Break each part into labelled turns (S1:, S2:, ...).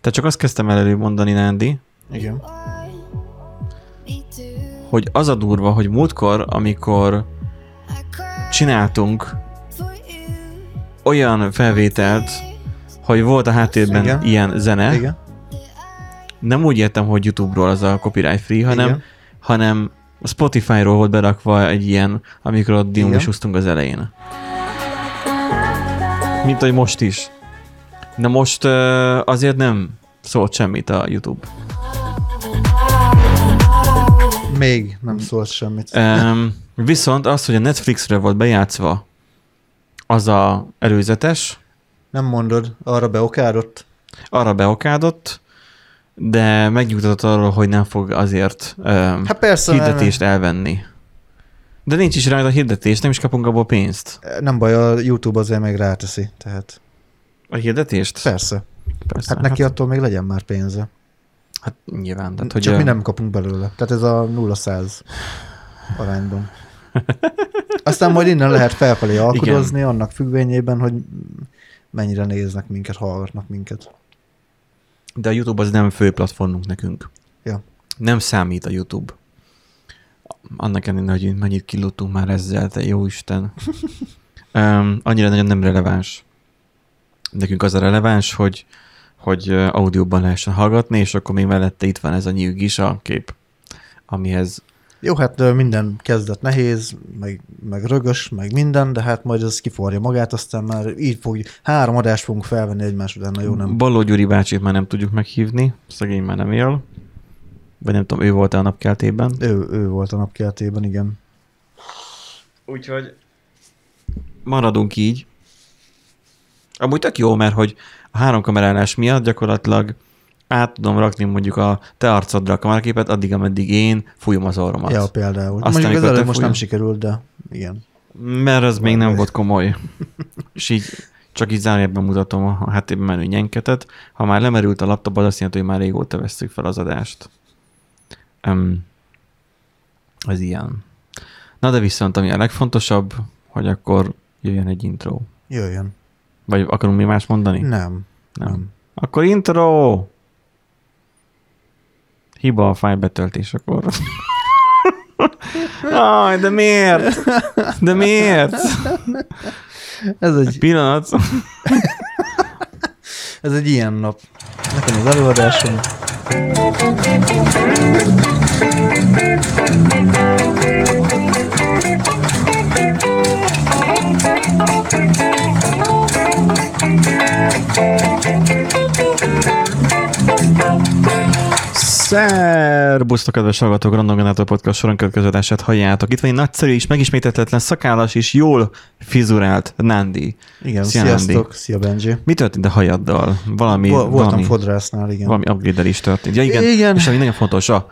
S1: Tehát csak azt kezdtem el előbb mondani, Nándi,
S2: Igen.
S1: hogy az a durva, hogy múltkor, amikor csináltunk olyan felvételt, hogy volt a háttérben
S2: Igen.
S1: ilyen zene,
S2: Igen.
S1: nem úgy értem, hogy YouTube-ról az a copyright free, hanem,
S2: Igen.
S1: hanem Spotify-ról volt berakva egy ilyen, amikor ott
S2: Igen.
S1: dinamisúztunk az elején. Mint hogy most is. De most azért nem szólt semmit a YouTube.
S2: Még nem szólt semmit.
S1: Um, viszont az, hogy a Netflixre volt bejátszva az a előzetes,
S2: Nem mondod, arra beokádott?
S1: arra beokádott, de megnyugtatott arról, hogy nem fog azért um,
S2: Hát persze,
S1: hirdetést elvenni. De nincs is rajta hirdetés, nem is kapunk abból pénzt.
S2: nem baj, a YouTube azért meg ráteszi, tehát
S1: A hirdetést?
S2: persze.
S1: Persze.
S2: Hát neki attól még legyen már pénze.
S1: Hát nyilván. Tehát, hogy
S2: Csak
S1: ö,
S2: mi nem kapunk belőle. Tehát ez a 0-100 arányban. Aztán majd innen lehet felfelé alkudozni, annak függvényében, hogy mennyire néznek minket, hallgatnak minket.
S1: De a YouTube az nem fő platformunk nekünk.
S2: Ja.
S1: Nem számít a YouTube. Annak ellenére, hogy mennyit kilógtunk már ezzel, te jó Isten. um, annyira nagyon nem releváns. Nekünk az a releváns, hogy, hogy audióban lehessen hallgatni, és akkor még mellette itt van ez a nyíg is a kép, amihez
S2: Jó, hát minden kezdet nehéz, meg, meg rögös, meg minden, de hát majd ez kiforja magát, aztán már így fog, három adást fogunk felvenni egymás után, na jó nem.
S1: Balló Gyuri bácsit már nem tudjuk meghívni, szegény már nem él. Vagy nem tudom, ő volt a napkeltében.
S2: Ő, ő volt a napkeltében, igen.
S1: Úgyhogy maradunk így. Amúgy tök jó, mert hogy a három kamerálás miatt gyakorlatilag át tudom rakni mondjuk a te arcodra a kameraképet, addig, ameddig én fújom az orromat.
S2: Ja, például.
S1: Aztán,
S2: Mondjuk az előbb most nem sikerült, de igen.
S1: Mert az még nem volt komoly. És így csak így zárójelben mutatom a háttérben menő nyenketet. Ha már lemerült a laptop, az azt jelenti, hogy már régóta vesztük fel az adást. Um, ez ilyen. Na de viszont ami a legfontosabb, hogy akkor jöjjön egy intro.
S2: Jöjjön.
S1: Vagy akarunk mi más mondani?
S2: Nem.
S1: Nem.
S2: Nem.
S1: Akkor intro! Hiba a fájl betöltésekor. Aj, de miért? De miért?
S2: Ez egy,
S1: Pillanat.
S2: ez egy ilyen nap. Nekem az előadásom.
S1: Szerbusztok, kedves hallgatók, Random Generator Podcast soron következő adását halljátok. Itt van egy nagyszerű és megismétetlen szakállas és jól fizurált Nandi.
S2: Igen,
S1: Szia,
S2: sziasztok.
S1: Nandi.
S2: Szia, Benji.
S1: Mi történt a hajaddal? Valami,
S2: Vol- voltam
S1: valami,
S2: fodrásznál, igen.
S1: valami upgrade is történt. Ja igen,
S2: Igen.
S1: és ami nagyon fontos, a,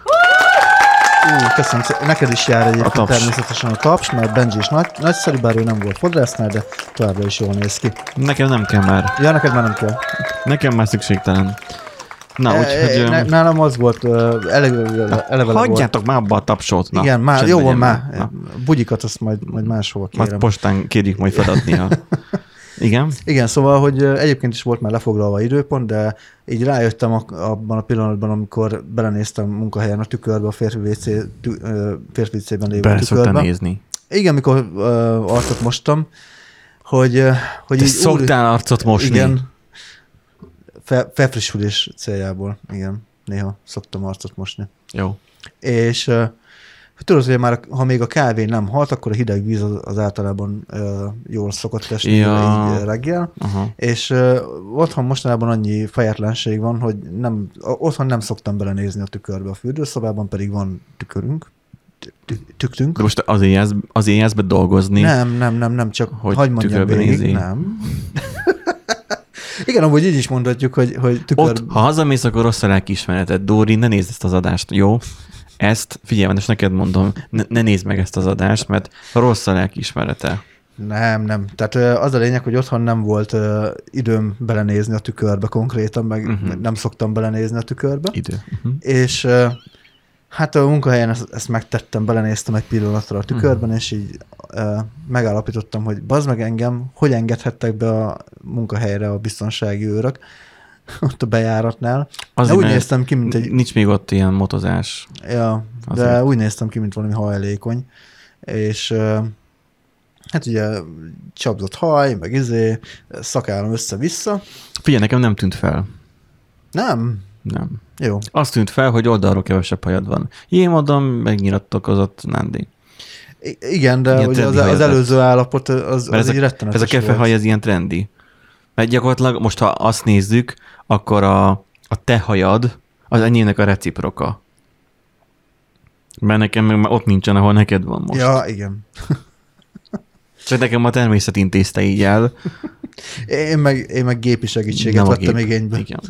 S2: Ú, köszönöm szépen. Neked is jár
S1: A
S2: egyébként
S1: taps.
S2: természetesen a taps, mert Benji is nagy, nagyszerű, bár ő nem volt fodrásznál, de továbbra is jól néz ki.
S1: nekem nem kell már.
S2: Ja, neked már nem kell.
S1: Nekem már szükségtelen. Na,
S2: E,
S1: úgyhogy...
S2: e,
S1: öm,
S2: ne, nálam az volt, eleve, eleve.
S1: Hagyjátok már abba a tapsot. Na,
S2: Igen, már, jó van már.
S1: Na,
S2: Bugyikat azt majd, majd
S1: majd
S2: kérem.
S1: postán kérjük majd feladni. Ha... Igen?
S2: Igen, szóval, hogy egyébként is volt már lefoglalva időpont, de így rájöttem abban a pillanatban, amikor belenéztem munkahelyen a tükörbe, a férfi, WC, tü, férfi WC-ben lévő
S1: Be szoktál
S2: tükörbe.
S1: nézni.
S2: Igen, mikor uh, arcot mostam, hogy, hogy
S1: Te
S2: így
S1: szoktál arcot mosni?
S2: Igen, fe, felfrissülés céljából, igen, néha szoktam arcot mosni.
S1: Jó.
S2: És uh, tudod, hogy már ha még a kávé nem halt, akkor a hideg víz az, az általában uh, jól szokott esni
S1: Ja.
S2: így reggel,
S1: Aha.
S2: és uh, otthon mostanában annyi fejetlenség van, hogy nem, otthon nem szoktam belenézni a tükörbe, a fürdőszobában pedig van tükörünk, tü- tü- tüktünk,
S1: De most azért jársz, azért jársz be dolgozni.
S2: nem, nem, nem, nem, csak
S1: Hogy
S2: hogy hagyd mondjam végig,
S1: nézi.
S2: nem. Igen, amúgy így is mondhatjuk, hogy, hogy tükör...
S1: Ott, ha hazamész, akkor rossz a lelkiismereted. Dóri, ne nézd ezt az adást, jó? Ezt, figyelj, most neked mondom, ne, ne nézd meg ezt az adást, mert rossz a lelkiismerete.
S2: Nem, nem. Tehát az a lényeg, hogy otthon nem volt időm belenézni a tükörbe konkrétan, meg
S1: Mhm.
S2: uh-huh. nem szoktam belenézni a tükörbe.
S1: Idő. Uh-huh.
S2: És hát a munkahelyen ezt, ezt megtettem, belenéztem egy pillanatra a tükörben,
S1: Mhm.
S2: és így ö, megállapítottam, hogy bazd meg engem, hogy engedhettek be a munkahelyre a biztonsági őrök, ott a bejáratnál. De
S1: Azért,
S2: úgy
S1: mert
S2: néztem ki, mint egy...
S1: nincs még ott ilyen motozás.
S2: Ja, de
S1: Azért.
S2: úgy néztem ki, mint valami hajlékony. És hát ugye csapzott haj, meg izé, szakállam össze-vissza.
S1: Figyelj, nekem nem tűnt fel.
S2: Nem,
S1: Nem.
S2: jó.
S1: Azt tűnt fel, hogy oldalról kevesebb hajad van. Én mondom, megnyilatkozott Nandi.
S2: I- igen, de
S1: Ilyen
S2: ugye az, az előző állapot az, az
S1: ez
S2: egy
S1: a,
S2: rettenetes
S1: ez a kefehaj, ez ilyen trendi. Mert gyakorlatilag most, ha azt nézzük, akkor a, a te hajad az enyémnek a reciproka. Mert nekem meg már ott nincsen, ahol neked van most.
S2: Ja, igen.
S1: Csak nekem a természet intézte így el.
S2: Én meg, én meg gépi segítséget
S1: Nem
S2: vettem
S1: gép.
S2: igénybe.
S1: Igen.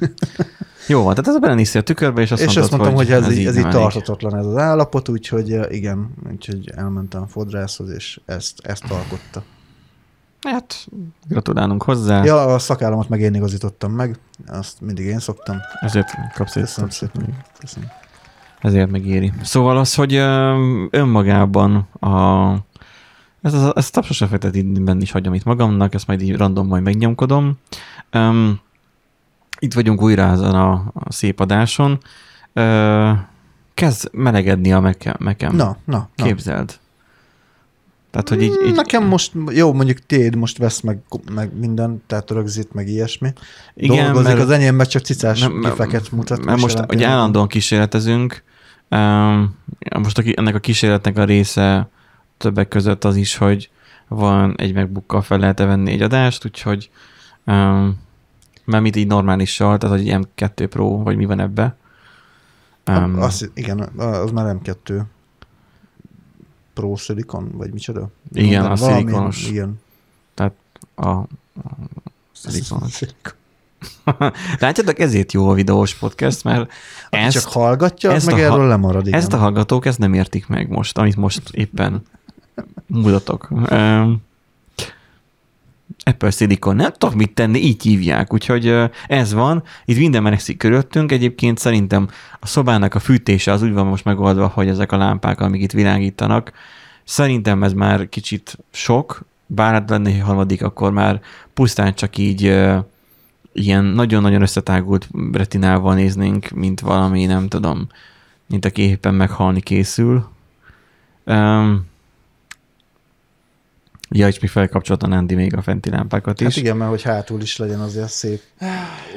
S1: Jó van, tehát ez belenéztél a tükörbe, és azt
S2: és
S1: mondtad,
S2: azt mondtam, hogy, ez, így, ez így
S1: nem elég.
S2: tartatatlan ez az állapot, úgyhogy igen, úgyhogy elmentem a fodrászhoz, és ezt, ezt alkotta.
S1: Hát, gratulálunk hozzá.
S2: Ja, a szakállamat meg én igazítottam meg, azt mindig én szoktam.
S1: Ezért kapsz egy
S2: Köszönöm szépen. Köszönöm.
S1: Ezért megéri. Szóval az, hogy önmagában a, ez, ez, ezt a tapsos effektet benne is hagyom itt magamnak, ezt majd így random majd megnyomkodom. Um, itt vagyunk újra ezen a, a szép adáson. Uh, kezd melegedni a mekem. mekem.
S2: Na, na, na.
S1: Képzeld. Tehát, hogy így, így
S2: Nekem most, jó, mondjuk téd most vesz meg, meg minden, tehát rögzít, meg ilyesmi.
S1: igen,
S2: Dolgozik
S1: mert,
S2: az enyém, meg csak cicás
S1: Nem,
S2: gifeket mutat.
S1: mert most
S2: ilyen.
S1: állandóan kísérletezünk, most a, ennek a kísérletnek a része többek között az is, hogy van egy MacBookkal fel lehet venni egy adást, úgyhogy um, mert mit így normálissal, tehát hogy egy M2 Pro, vagy mi van ebbe. Um,
S2: Azt, igen, az már M2 Pro Silicon, vagy micsoda?
S1: Igen,
S2: Valami-
S1: a szilikonos.
S2: Igen.
S1: a, a szilikonos. Látjátok, ezért jó a videós podcast, mert
S2: Aki
S1: ezt,
S2: csak hallgatja,
S1: ezt
S2: meg
S1: a
S2: erről lemarad, igen.
S1: Ezt a hallgatók ezt nem értik meg most, amit most éppen mutatok. Um, Apple Silicon, nem tudok mit tenni, így hívják, úgyhogy ez van, itt minden melegszik körülöttünk, egyébként szerintem a szobának a fűtése az úgy van most megoldva, hogy ezek a lámpák, amik itt világítanak, szerintem ez már kicsit sok, bár hát lenne harmadik, akkor már pusztán csak így ilyen nagyon-nagyon összetágult retinával néznénk, mint valami, nem tudom, mint aki éppen meghalni készül. Um, ja, és még felkapcsolta Nandi még a fenti lámpákat is.
S2: Hát igen, mert hogy hátul is legyen azért szép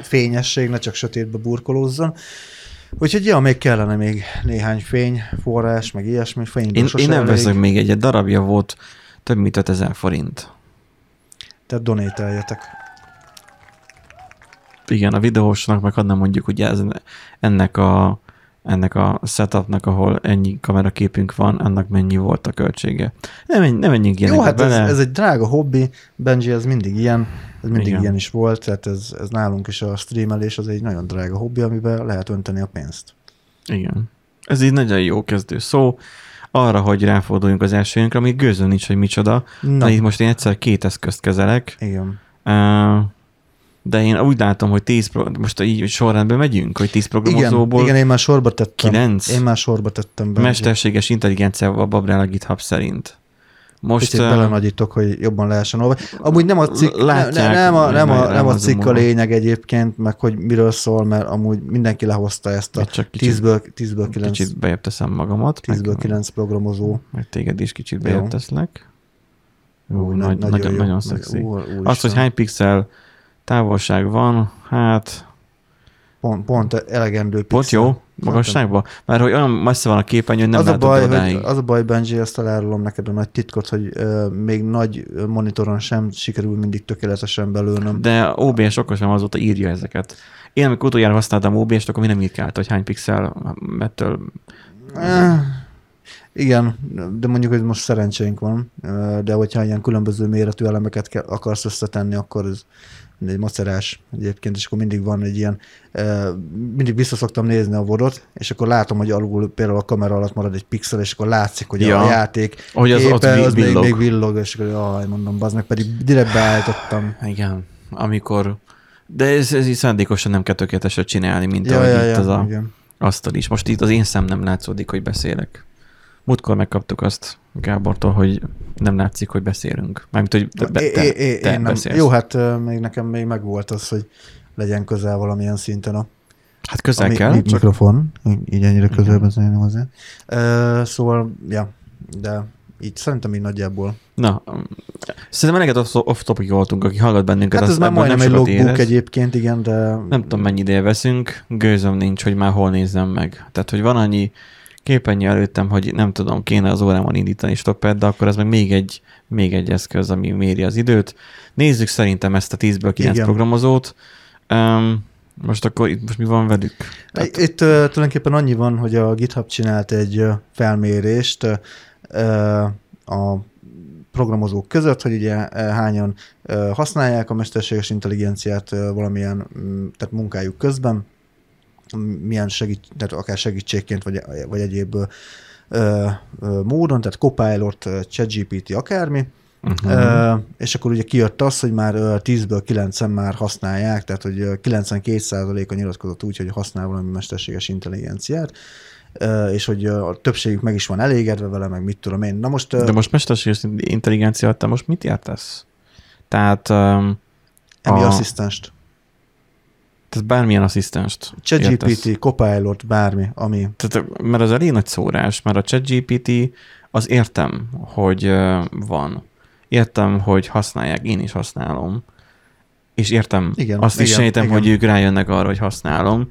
S2: fényesség, ne csak sötétbe burkolózzon. Úgyhogy ja, még kellene még néhány fény, forrás, meg ilyesmi. Fény
S1: én, én nem veszek még egyet, darabja volt több mint 5000 forint.
S2: Tehát donételjetek.
S1: Igen, a videósnak meg nem mondjuk, hogy ez, ennek a ennek a setupnak, ahol ennyi kameraképünk van, annak mennyi volt a költsége. Nem, nem menjünk
S2: Jó,
S1: ilyenekbe
S2: hát ez,
S1: bele.
S2: ez, egy drága hobbi, Benji, ez mindig ilyen, ez mindig
S1: Igen.
S2: ilyen is volt, tehát ez, ez nálunk is a streamelés, az egy nagyon drága hobbi, amiben lehet önteni a pénzt.
S1: Igen. Ez így nagyon jó kezdő szó. Arra, hogy ráforduljunk az elsőnkre, amit gőzöm nincs, hogy micsoda.
S2: Na,
S1: Na. Itt most én egyszer két eszközt kezelek,
S2: igen.
S1: Ö, de én úgy látom, hogy 10 pro- most így sorrendben megyünk, hogy 10
S2: Igen,
S1: programozóból
S2: igen, én már sorba tettem.
S1: 9
S2: Én már sorba tettem be.
S1: mesterséges intelligenciával babrál a GitHub szerint. Most
S2: Picit
S1: ö,
S2: belenagyítok, hogy jobban lehessen olvasni. Amúgy nem a cikk,
S1: Látják,
S2: ne, nem, a, nem, a, nem a cikk a lényeg egyébként, meg hogy miről szól, mert amúgy mindenki lehozta ezt a
S1: Meg csak kicsit,
S2: 10-ből, 10-ből 9,
S1: kicsit bejebb teszem magamat.
S2: 10-ből
S1: meg,
S2: 9 programozó.
S1: meg téged is kicsit bejebb teszlek. Ú,
S2: Ú,
S1: nagy,
S2: na-
S1: nagyon,
S2: jó.
S1: nagyon
S2: Meg-
S1: szexi. Azt, hogy hány pixel távolság van, hát
S2: Pont, pont elegendő
S1: pont
S2: pixel.
S1: jó magasságban? Mert hogy olyan messze van a képernyő, hogy nem
S2: az, a baj,
S1: odáig.
S2: hogy, az a baj, Benji, ezt elárulom neked a nagy titkot, hogy uh, még nagy monitoron sem sikerül mindig tökéletesen belőnöm.
S1: De OBS okos nem azóta írja ezeket. Én amikor utoljára használtam OBS-t, akkor mi nem írkált, hogy hány pixel mettől.
S2: Eh, Igen, de mondjuk, hogy most szerencsénk van, de hogyha ilyen különböző méretű elemeket kell, akarsz összetenni, akkor ez egy macerás egyébként, és akkor mindig van egy ilyen, mindig vissza szoktam nézni a vodot, és akkor látom, hogy alul például a kamera alatt marad egy pixel, és akkor látszik, hogy
S1: Ja.
S2: a játék
S1: Hogy az ott
S2: képe,
S1: vi-
S2: az még,
S1: villog.
S2: még villog, és akkor jaj, mondom, meg, pedig direkt beállítottam.
S1: Igen, amikor... De ez, ez így szándékosan nem kell tökéletesre csinálni, mint
S2: Ja,
S1: ahogy
S2: ja,
S1: itt az
S2: ja,
S1: a
S2: igen.
S1: asztal is. Most itt az én szem nem látszódik, hogy beszélek. Múltkor megkaptuk azt Gábortól, hogy nem látszik, hogy beszélünk. Mármint, hogy te, te,
S2: É-
S1: te,
S2: é- é-
S1: te
S2: én nem.
S1: beszélsz.
S2: Jó, hát még nekem még megvolt az, hogy legyen közel valamilyen szinten a
S1: Hát közel
S2: a
S1: kell, csak
S2: mikrofon, így ennyire közel beszélni hozzá. Uh, szóval, ja, de így szerintem így nagyjából.
S1: Na, szerintem eleget off- off-topic voltunk, aki hallgat bennünket,
S2: Hát ez már majdnem egy logbook
S1: érez.
S2: egyébként, igen, de...
S1: Nem tudom, mennyi ideje veszünk, gőzöm nincs, hogy már hol nézzem meg. Tehát, hogy van annyi képernyő előttem, hogy nem tudom, kéne az órámon indítani stoppert, de akkor ez meg még egy, még egy eszköz, ami méri az időt. Nézzük szerintem ezt a 10-ből 9
S2: Igen.
S1: programozót. Um, most akkor itt most mi van velük? Tehát,
S2: Itt uh, tulajdonképpen annyi van, hogy a GitHub csinált egy felmérést uh, a programozók között, hogy ugye hányan használják a mesterséges intelligenciát valamilyen tehát munkájuk közben, milyen segít, tehát akár segítségként, vagy, vagy egyéb uh, uh, módon, tehát Copilot, ChatGPT, akármi,
S1: uh-huh.
S2: Uh, és akkor ugye kijött az, hogy már uh, 10-ből 9-en már használják, tehát hogy uh, 92%-a nyilatkozott úgy, hogy használ valami mesterséges intelligenciát, és hogy a többségük meg is van elégedve vele, meg mit tudom én. Na most...
S1: De most mesterséges intelligencia, te most mit értesz? Tehát, um,
S2: emi
S1: a-
S2: asszisztenst.
S1: Tehát bármilyen asszisztenst?
S2: ChatGPT, Copilot, bármi, ami...
S1: Tehát, mert az elég nagy szórás, mert a ChatGPT az értem, hogy van. Értem, hogy használják, én is használom. És értem,
S2: Igen,
S1: azt is
S2: igen,
S1: sejtem,
S2: igen.
S1: hogy ők rájönnek arra, hogy használom,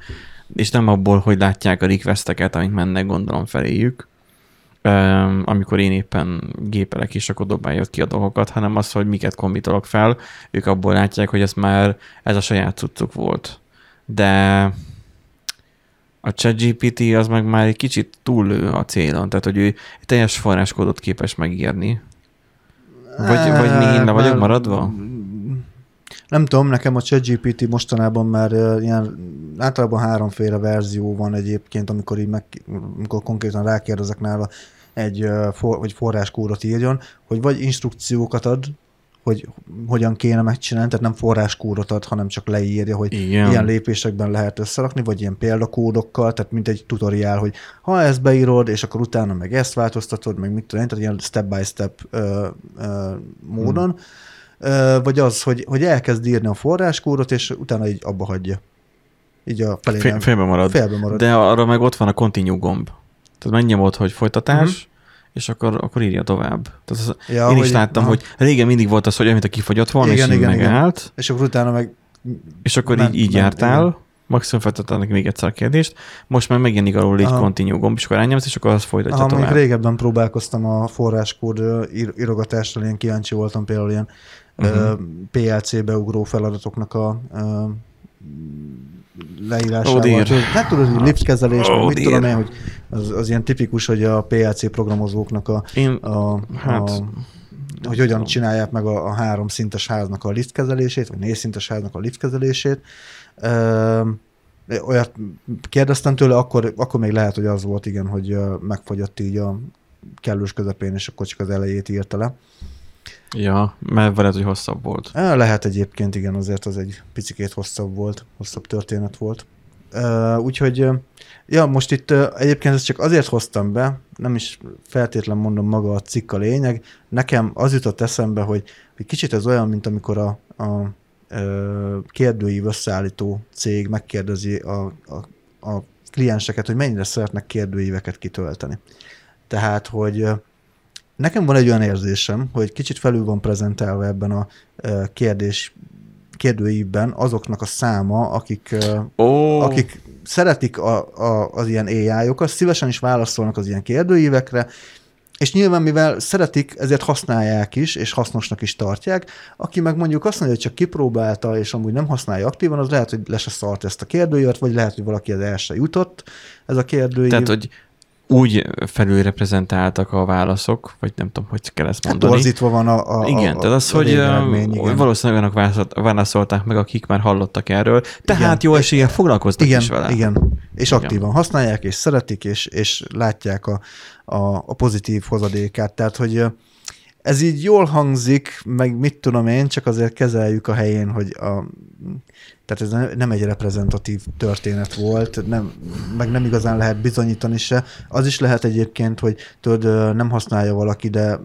S1: és nem abból, hogy látják a requesteket, amik mennek, gondolom feléjük, amikor én éppen gépelek, és akkor dobálja ki a dolgokat, hanem az, hogy miket kombitolok fel, ők abból látják, hogy ez már ez a saját cuccuk volt. De a ChatGPT az meg már egy kicsit túllő a célon, tehát hogy ő teljes forráskódot képes megírni. Vagy, vagy mi én le vagyok maradva?
S2: Nem tudom, nekem a ChatGPT mostanában már uh, ilyen általában háromféle verzió van egyébként, amikor így meg, amikor konkrétan rákérdezek nála egy, uh, for, hogy forráskódot írjon, hogy vagy instrukciókat ad, hogy hogyan kéne megcsinálni, tehát nem forráskódot ad, hanem csak leírja, hogy
S1: Igen.
S2: ilyen lépésekben lehet összerakni, vagy ilyen példakódokkal, tehát mint egy tutoriál, hogy ha ezt beírod, és akkor utána meg ezt változtatod, meg mit tudom én, tehát ilyen step-by-step ö, ö, módon,
S1: Hmm.
S2: ö, vagy az, hogy, hogy elkezd írni a forráskódot, és utána így abba hagyja. Így a felé
S1: Fél, félbe marad.
S2: félbe marad.
S1: De arra meg ott van a continue gomb. Tehát megnyomod, hogy folytatás, uh-huh. És akkor, akkor írja tovább. Tehát az,
S2: Ja,
S1: én is
S2: hogy-
S1: láttam,
S2: aha.
S1: hogy régen mindig volt az, hogy amit a kifogyott volna,
S2: Igen,
S1: és
S2: igen, igen.
S1: megállt,
S2: És akkor utána meg...
S1: és akkor
S2: Ment-
S1: így, így
S2: ment,
S1: jártál,
S2: igen.
S1: maximum feltettem neki még egyszer a kérdést, most már megjelenik alul egy
S2: Aha.
S1: continue gomb, és akkor rányomsz, és akkor az folytatja
S2: Ha mondjuk
S1: tovább.
S2: régebben próbálkoztam a forráskód írogatással, ilyen kíváncsi voltam például ilyen
S1: Mhm.
S2: uh-huh. PLC beugró feladatoknak a leírásával.
S1: Oh
S2: hát tudod, hogy liftkezelés,
S1: Oh
S2: mit tudom én, hogy az, az ilyen tipikus, hogy a PLC programozóknak a,
S1: Én,
S2: a,
S1: hát,
S2: a hogy hogyan csinálják meg a, a három szintes háznak a liftkezelését, vagy négy szintes háznak a liftkezelését. Ö, olyat kérdeztem tőle, akkor, akkor még lehet, hogy az volt, igen, hogy megfogyott így a kellős közepén, és akkor csak az elejét írta le.
S1: ja, mert veled, hogy hosszabb volt.
S2: Lehet egyébként, igen, azért az egy picikét hosszabb volt, hosszabb történet volt. Úgyhogy, ja, most itt egyébként ezt csak azért hoztam be, nem is feltétlen mondom maga a cikk a lényeg, nekem az jutott eszembe, hogy, hogy kicsit ez olyan, mint amikor a, a ö, kérdőív összeállító cég megkérdezi a, a, a klienseket, hogy mennyire szeretnek kérdőíveket kitölteni. Tehát, hogy nekem van egy olyan érzésem, hogy kicsit felül van prezentálva ebben a kérdés kérdőívben azoknak a száma, akik,
S1: Ó,
S2: akik szeretik a, a, az ilyen AI-okat, szívesen is válaszolnak az ilyen kérdőívekre, és nyilván, mivel szeretik, ezért használják is, és hasznosnak is tartják. Aki meg mondjuk azt mondja, hogy csak kipróbálta, és amúgy nem használja aktívan, az lehet, hogy le se szart ezt a kérdőívet, vagy lehet, hogy valaki az el se jutott ez a kérdőív.
S1: tehát, hogy úgy felülreprezentáltak a válaszok, vagy nem tudom, hogy kell ezt
S2: hát
S1: mondani.
S2: torzítva van a, a
S1: igen,
S2: a,
S1: tehát az,
S2: a
S1: hogy
S2: igen.
S1: valószínűleg olyanok válaszolt- válaszolták meg, akik már hallottak erről, tehát
S2: Igen.
S1: jó eséllyel foglalkoztak
S2: igen,
S1: is vele.
S2: Igen, és
S1: Igen.
S2: aktívan használják, és szeretik, és, és látják a, a, a pozitív hozadékát. Tehát, hogy ez így jól hangzik, meg mit tudom én, csak azért kezeljük a helyén, hogy a, tehát ez ne- nem egy reprezentatív történet volt, nem, meg nem igazán lehet bizonyítani se. Az is lehet egyébként, hogy tudod, nem használja valaki, de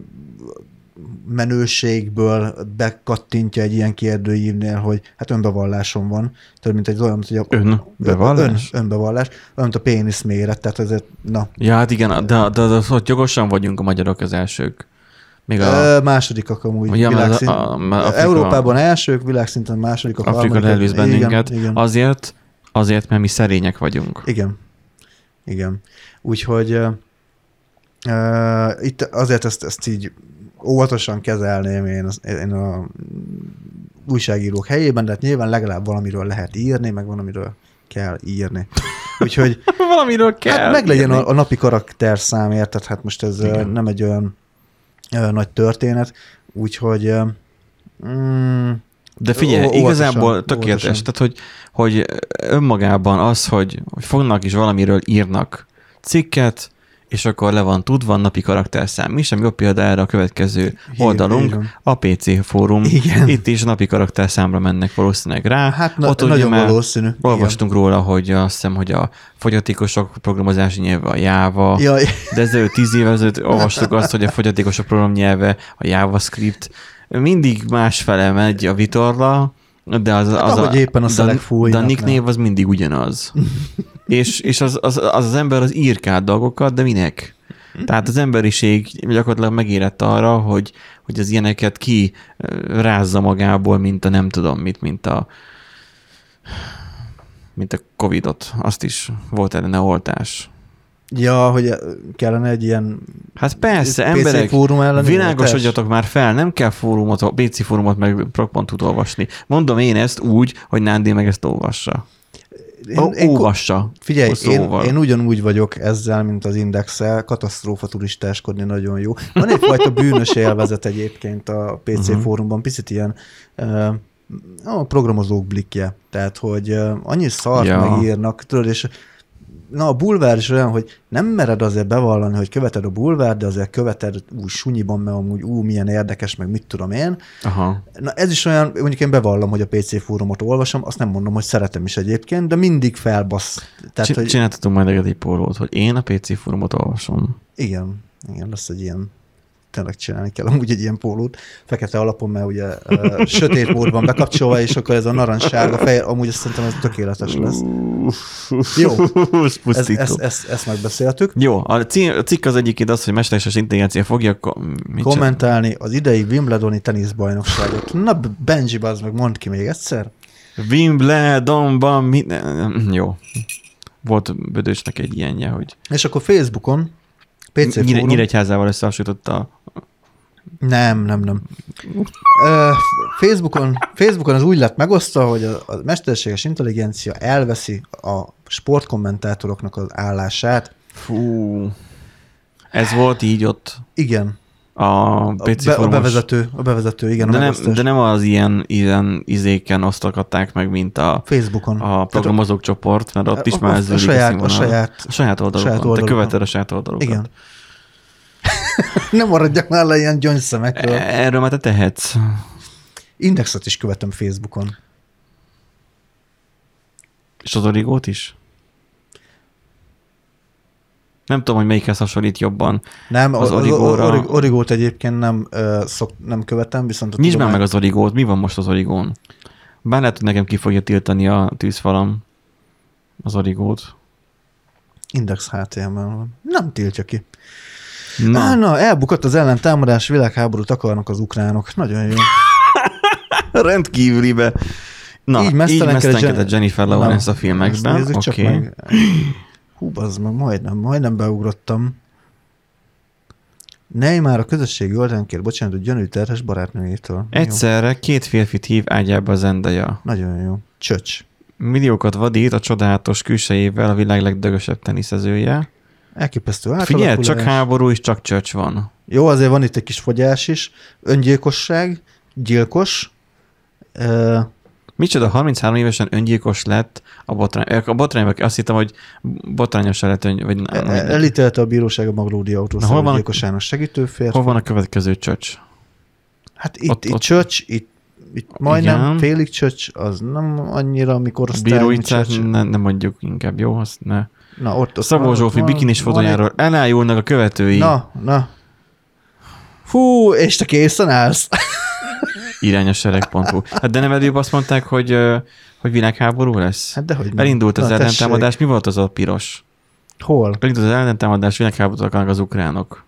S2: menőségből bekattintja egy ilyen kérdőívnél, hogy hát önbevallásom van. Tehát mint egy olyan, hogy a,
S1: Önbevallás?
S2: Ön, önbevallás, olyan, mint a pénisz méret, tehát ezért, na.
S1: Ja, hát igen, de, de, de, de ott jogosan vagyunk a magyarok az elsők.
S2: Még a... Ö, másodikak amúgy.
S1: Ja,
S2: világszint...
S1: a, a, a, Afrika,
S2: Európában elsők, világszinten másodikak.
S1: Afrika elvisz bennünket. Igen, igen. Azért, azért, mert mi szerények vagyunk.
S2: Igen. Igen. Úgyhogy uh, itt azért ezt, ezt így óvatosan kezelném én, az, én a újságírók helyében, de hát nyilván legalább valamiről lehet írni, meg valamiről kell írni. Úgyhogy
S1: valamiről kell
S2: hát meg legyen a, a napi karakter szám, érted? Hát most ez Igen. nem egy olyan nagy történet, úgyhogy
S1: mm, de figyelj, óvatosan, igazából tökéletes, óvatosan. tehát hogy, hogy önmagában az, hogy, hogy fognak is valamiről írnak cikket, és akkor le van tudva napi karakterszám. Mi sem jobb példa erre a következő oldalunk, igen. a PC fórum. Igen. Itt is napi karakterszámra mennek valószínűleg rá.
S2: Hát na, Ott nagyon valószínű.
S1: Olvastunk igen. róla, hogy azt hiszem, hogy a fogyatékosok programozási nyelve a Java, Jaj. de ezelőtt tíz évvel ezelőtt olvastuk azt, hogy a fogyatékosok programnyelve a JavaScript. Mindig másfele megy a vitorla, de az,
S2: hát, az, a, éppen a de,
S1: de a nick név az mindig ugyanaz. és és az, az, az, az ember az írkált dolgokat, de minek? Tehát az emberiség gyakorlatilag megérett arra, hogy, hogy az ilyeneket ki rázza magából, mint a nem tudom mit, mint a mint a Covidot. Azt is volt ellene oltás.
S2: Ja, hogy kellene egy ilyen
S1: Hát persze, PC emberek, fórum világosodjatok már fel, nem kell fórumot, a PC fórumot meg prog.hu olvasni. Mondom én ezt úgy, hogy Nándi meg ezt olvassa. Én, Ó, én, olvassa.
S2: Figyelj, én, én ugyanúgy vagyok ezzel, mint az indexel, katasztrófa turistáskodni nagyon jó. Van egyfajta bűnös élvezet egyébként a PC uh-huh. fórumban, picit ilyen uh, a programozók blikje. Tehát, hogy uh, annyi szart ja. megírnak, tudod, és na a bulvár is olyan, hogy nem mered azért bevallani, hogy követed a bulvár, de azért követed úgy sunyiban, mert amúgy ú, milyen érdekes, meg mit tudom én. Aha. Na ez is olyan, mondjuk én bevallom, hogy a PC fórumot olvasom, azt nem mondom, hogy szeretem is egyébként, de mindig felbasz.
S1: Tehát, hogy... Csináltatunk majd egy pólót, hogy én a PC fórumot olvasom.
S2: Igen, igen, lesz egy ilyen tényleg csinálni kell amúgy egy ilyen pólót, fekete alapon, mert ugye uh, sötét módban bekapcsolva, és akkor ez a narancssárga fehér, amúgy azt szerintem ez tökéletes lesz. Jó, ez, ezt, ezt, ezt megbeszéltük.
S1: Jó, a cikk az egyik az, hogy mesterséges intelligencia fogja
S2: mit kommentálni az idei Wimbledoni teniszbajnokságot. Na, Benji, az meg mondd ki még egyszer.
S1: Wimbledonban mi... Jó. Volt Bödösnek egy ilyenje, hogy...
S2: És akkor Facebookon
S1: PC Nyire, fórum. Nyíregyházával összehasonlította
S2: nem, nem, nem. Facebookon, Facebookon az úgy lett megosztva, hogy a, a mesterséges intelligencia elveszi a sportkommentátoroknak az állását.
S1: Fú, ez volt így ott.
S2: Igen.
S1: A PC a, be,
S2: a bevezető, a bevezető, igen.
S1: De, nem, de nem az ilyen, ilyen izéken osztogatták meg, mint a
S2: Facebookon.
S1: A programozók a, csoport, mert ott a, is már ez
S2: a, saját, a,
S1: saját, a saját oldalukon. Saját oldalukon. Te követed a saját oldalukon.
S2: Igen. nem maradjak már le ilyen gyöngyszemekről.
S1: Erről már te tehetsz.
S2: Indexet is követem Facebookon.
S1: És az origót is? Nem tudom, hogy melyikhez hasonlít jobban.
S2: Nem, az origóra. Orig, origót egyébként nem, uh, szok, nem követem, viszont a
S1: Nincs tudomány... meg az origót. Mi van most az origón? Bár lehet, hogy nekem ki fogja tiltani a tűzfalam az origót.
S2: Index HTML van. Nem tiltja ki. Na. Á, na, elbukott az ellentámadás, világháborút akarnak az ukránok. Nagyon jó.
S1: Rendkívülibe. Na, így mesztelenkedett Jennifer Lawrence a filmekben. Oké. Okay.
S2: Hú, az meg majdnem, majdnem beugrottam. Neymar a közösségi oldalán kér bocsánatot gyanú terhes barátnőjétől.
S1: Egyszerre jó. két férfit hív ágyába az endeja.
S2: Nagyon jó. Csöcs.
S1: Milliókat vadít a csodálatos külsejével a világ legdögösebb teniszezője.
S2: Elképesztő
S1: Figyelj, csak háború és csak csöcs van.
S2: Jó, azért van itt egy kis fogyás is. Öngyilkosság, gyilkos. Uh,
S1: Micsoda, 33 évesen öngyilkos lett a botrány. A botrányban azt hittem, hogy botrányosan lett ön, vagy
S2: nem. Elítélte a bíróság a Maglódi autószal gyilkosános segítőfér.
S1: Hol van a következő csöcs?
S2: Hát itt, ott, itt ott... csöcs, itt itt majdnem Igen. félig csöcs, az nem annyira, amikor
S1: Bíróicát ne, ne mondjuk inkább, jó? Azt ne.
S2: Na, ott, ott
S1: Szabó Zsófi bikinis fotójáról elájulnak a követői.
S2: Na, na. Hú, és te készen állsz?
S1: Irányosereg.hu. Hát de nem előbb azt mondták, hogy, hogy világháború lesz?
S2: Hát dehogy nem.
S1: Elindult az ellentámadás, mi volt az a piros?
S2: Hol?
S1: Elindult az ellentámadás, világháborút akarnak az ukránok.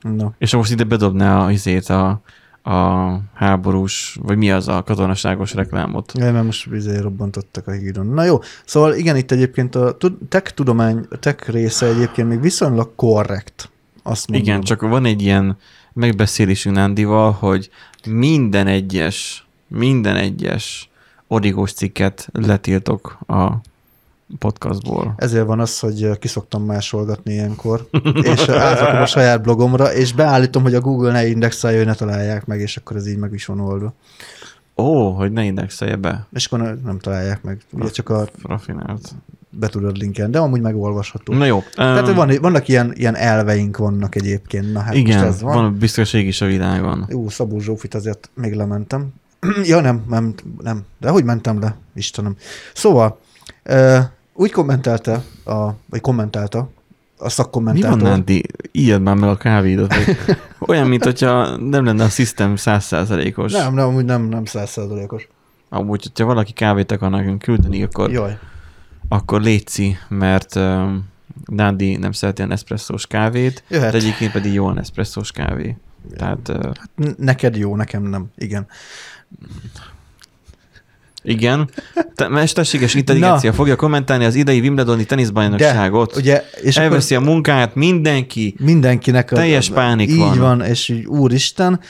S2: Na.
S1: És most ide bedobná a izét a, a háborús, vagy mi az a katonaságos reklámot.
S2: Ja, mert most izé robbantottak a híron. Na jó, szóval igen, itt egyébként a tech tudomány, a tech része egyébként még viszonylag korrekt. Azt mondom.
S1: Igen, csak van egy ilyen megbeszélésünk Nándival, hogy minden egyes, minden egyes origós cikket letiltok a podcastból.
S2: Ezért van az, hogy kiszoktam másolgatni ilyenkor, és átrakom a saját blogomra, és beállítom, hogy a Google ne indexelje, ne találják meg, és akkor ez így meg is van oldva.
S1: Ó, hogy ne indexelje be.
S2: És akkor ne- nem találják meg. Ugye csak a
S1: Rafinált.
S2: Be tudod linkelni, de amúgy megolvasható.
S1: Na jó.
S2: Tehát
S1: um,
S2: van, vannak ilyen, ilyen elveink vannak egyébként. Na hát
S1: igen,
S2: most ez van.
S1: van biztonság is a világon.
S2: Jó, Szabó Zsófit azért még lementem. ja, nem, nem, nem. De hogy mentem le? Istenem. Szóval, uh, úgy kommentelte, a, vagy kommentálta a
S1: Mi van,
S2: szakkommentátor.
S1: Nándi? Ijed már meg a kávédot. vagy Olyan, mint hogyha nem lenne a system százszázalékos.
S2: Nem, nem, amúgy nem, nem százszázalékos.
S1: Amúgy, hogyha valaki kávét akar nekünk küldeni, akkor,
S2: Jaj.
S1: Akkor létszi, mert um, Nándi nem szereti a Nespresso-s kávét,
S2: Jöhet.
S1: de egyébként pedig jó a Nespresso-s kávé. Tehát uh,
S2: N- Neked jó, nekem nem. Igen.
S1: igen, Te, mesterséges intelligencia
S2: Na.
S1: fogja kommentálni az idei Wimbledoni teniszbajnokságot.
S2: Ugye, és
S1: Elveszi a munkáját mindenki.
S2: mindenkinek a,
S1: Teljes pánik
S2: így
S1: van.
S2: van, és így úristen,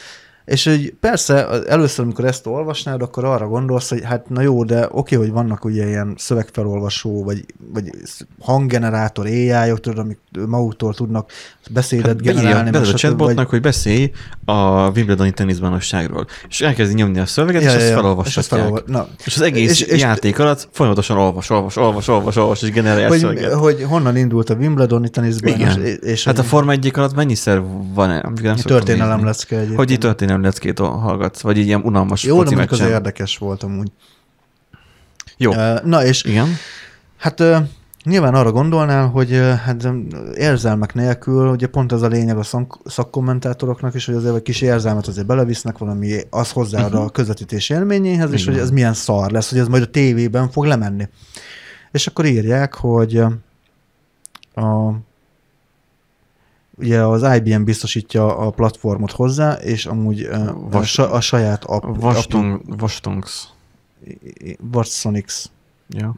S2: és hogy persze először, amikor ezt olvasnád, akkor arra gondolsz, hogy hát na jó, de oké, hogy vannak ugye ilyen szövegfelolvasó, vagy, vagy hanggenerátor, AI-ok, tudod, amik maguktól tudnak beszédet hát
S1: Beírja
S2: generálni.
S1: be
S2: meg
S1: a chatbotnak, hogy beszélj a Wimbledoni teniszbajnokságról. És elkezdi nyomni a szöveget, és ezt
S2: és
S1: felolvashatják.
S2: ezt felolva- Na,
S1: És az egész
S2: És-
S1: és,
S2: és-
S1: játék alatt folyamatosan olvas, olvas, olvas, olvas, olvas, és generálja
S2: hogy,
S1: szöveget.
S2: hogy honnan indult a Wimbledoni teniszben,
S1: Igen.
S2: és, és
S1: Hát a Forma 1 alatt mennyiszer van-e?
S2: Történelem kell egyébként.
S1: Hogy itt történelem leckét hallgatsz, vagy így ilyen unalmas
S2: Jó, de az érdekes volt amúgy.
S1: Jó,
S2: Na és
S1: igen.
S2: Hát nyilván arra gondolnál, hogy hát érzelmek nélkül, ugye pont az a lényeg a szak- szakkommentátoroknak is, hogy azért egy kis érzelmet azért belevisznek, valami az hozzáad a közvetítés élményéhez, és
S1: Igen.
S2: hogy ez milyen szar lesz, hogy ez majd a tévében fog lemenni. És akkor írják, hogy a, ugye az IBM biztosítja a platformot hozzá, és amúgy a,
S1: Vas-
S2: sa, a saját app,
S1: Vastung, Vastungs.
S2: Vatsonics.
S1: Ja.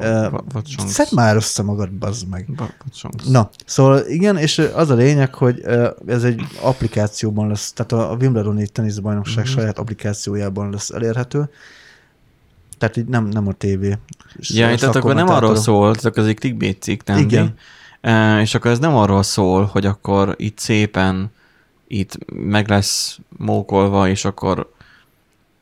S2: Ö,
S1: Vastungs.
S2: Szedd már össze magad, bazd meg.
S1: Vastungs.
S2: Na, szóval igen, és az a lényeg, hogy ez egy applikációban lesz, tehát a a Wimbledoni teniszbajnokság
S1: Mhm.
S2: saját applikációjában lesz elérhető. Tehát így nem, nem a tévé.
S1: Ja, tehát akkor nem arról szól, tehát az egy clickbait cikk, nem?
S2: Igen.
S1: És akkor ez nem arról szól, hogy akkor itt szépen itt meg lesz mókolva, és akkor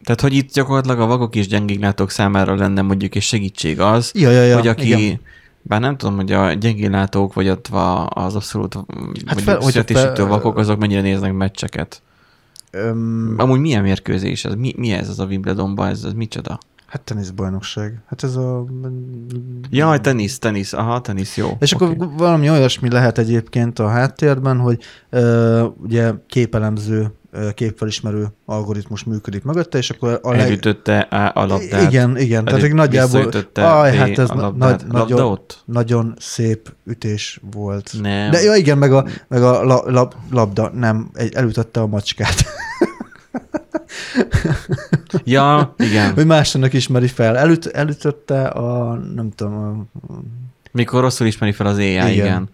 S1: tehát, hogy itt gyakorlatilag a vakok és gyengénlátók számára lenne mondjuk és segítség az,
S2: Ja, ja, ja,
S1: hogy aki,
S2: igen.
S1: bár nem tudom, hogy a gyengénlátók, vagy ott az abszolút hát
S2: fel-
S1: születésítő
S2: fel-
S1: vakok, azok mennyire néznek meccseket.
S2: Öm,
S1: Amúgy milyen mérkőzés ez? Mi, mi ez az a Wimbledonban? Ez, ez micsoda?
S2: Hát teniszbajnokság. Hát ez a...
S1: Jaj, tenisz, tenisz. Aha, tenisz, jó.
S2: És
S1: Oké.
S2: akkor valami olyasmi lehet egyébként a háttérben, hogy ö, ugye képelemző, képfelismerő algoritmus működik mögötte, és akkor a leg...
S1: Elütötte a, labdát.
S2: Igen, igen, tehát hogy nagyjából... Aj, hát ez na- nagy, nagyon,
S1: ott?
S2: nagyon szép ütés volt.
S1: Nem.
S2: De ja, igen, meg a, meg a la, lab, labda, nem, egy, elütötte a macskát.
S1: Ja, igen.
S2: hogy másnak ismeri fel. Elüt, elütötte a, nem tudom, a,
S1: Mikor rosszul ismeri fel az AI, igen.
S2: Igen.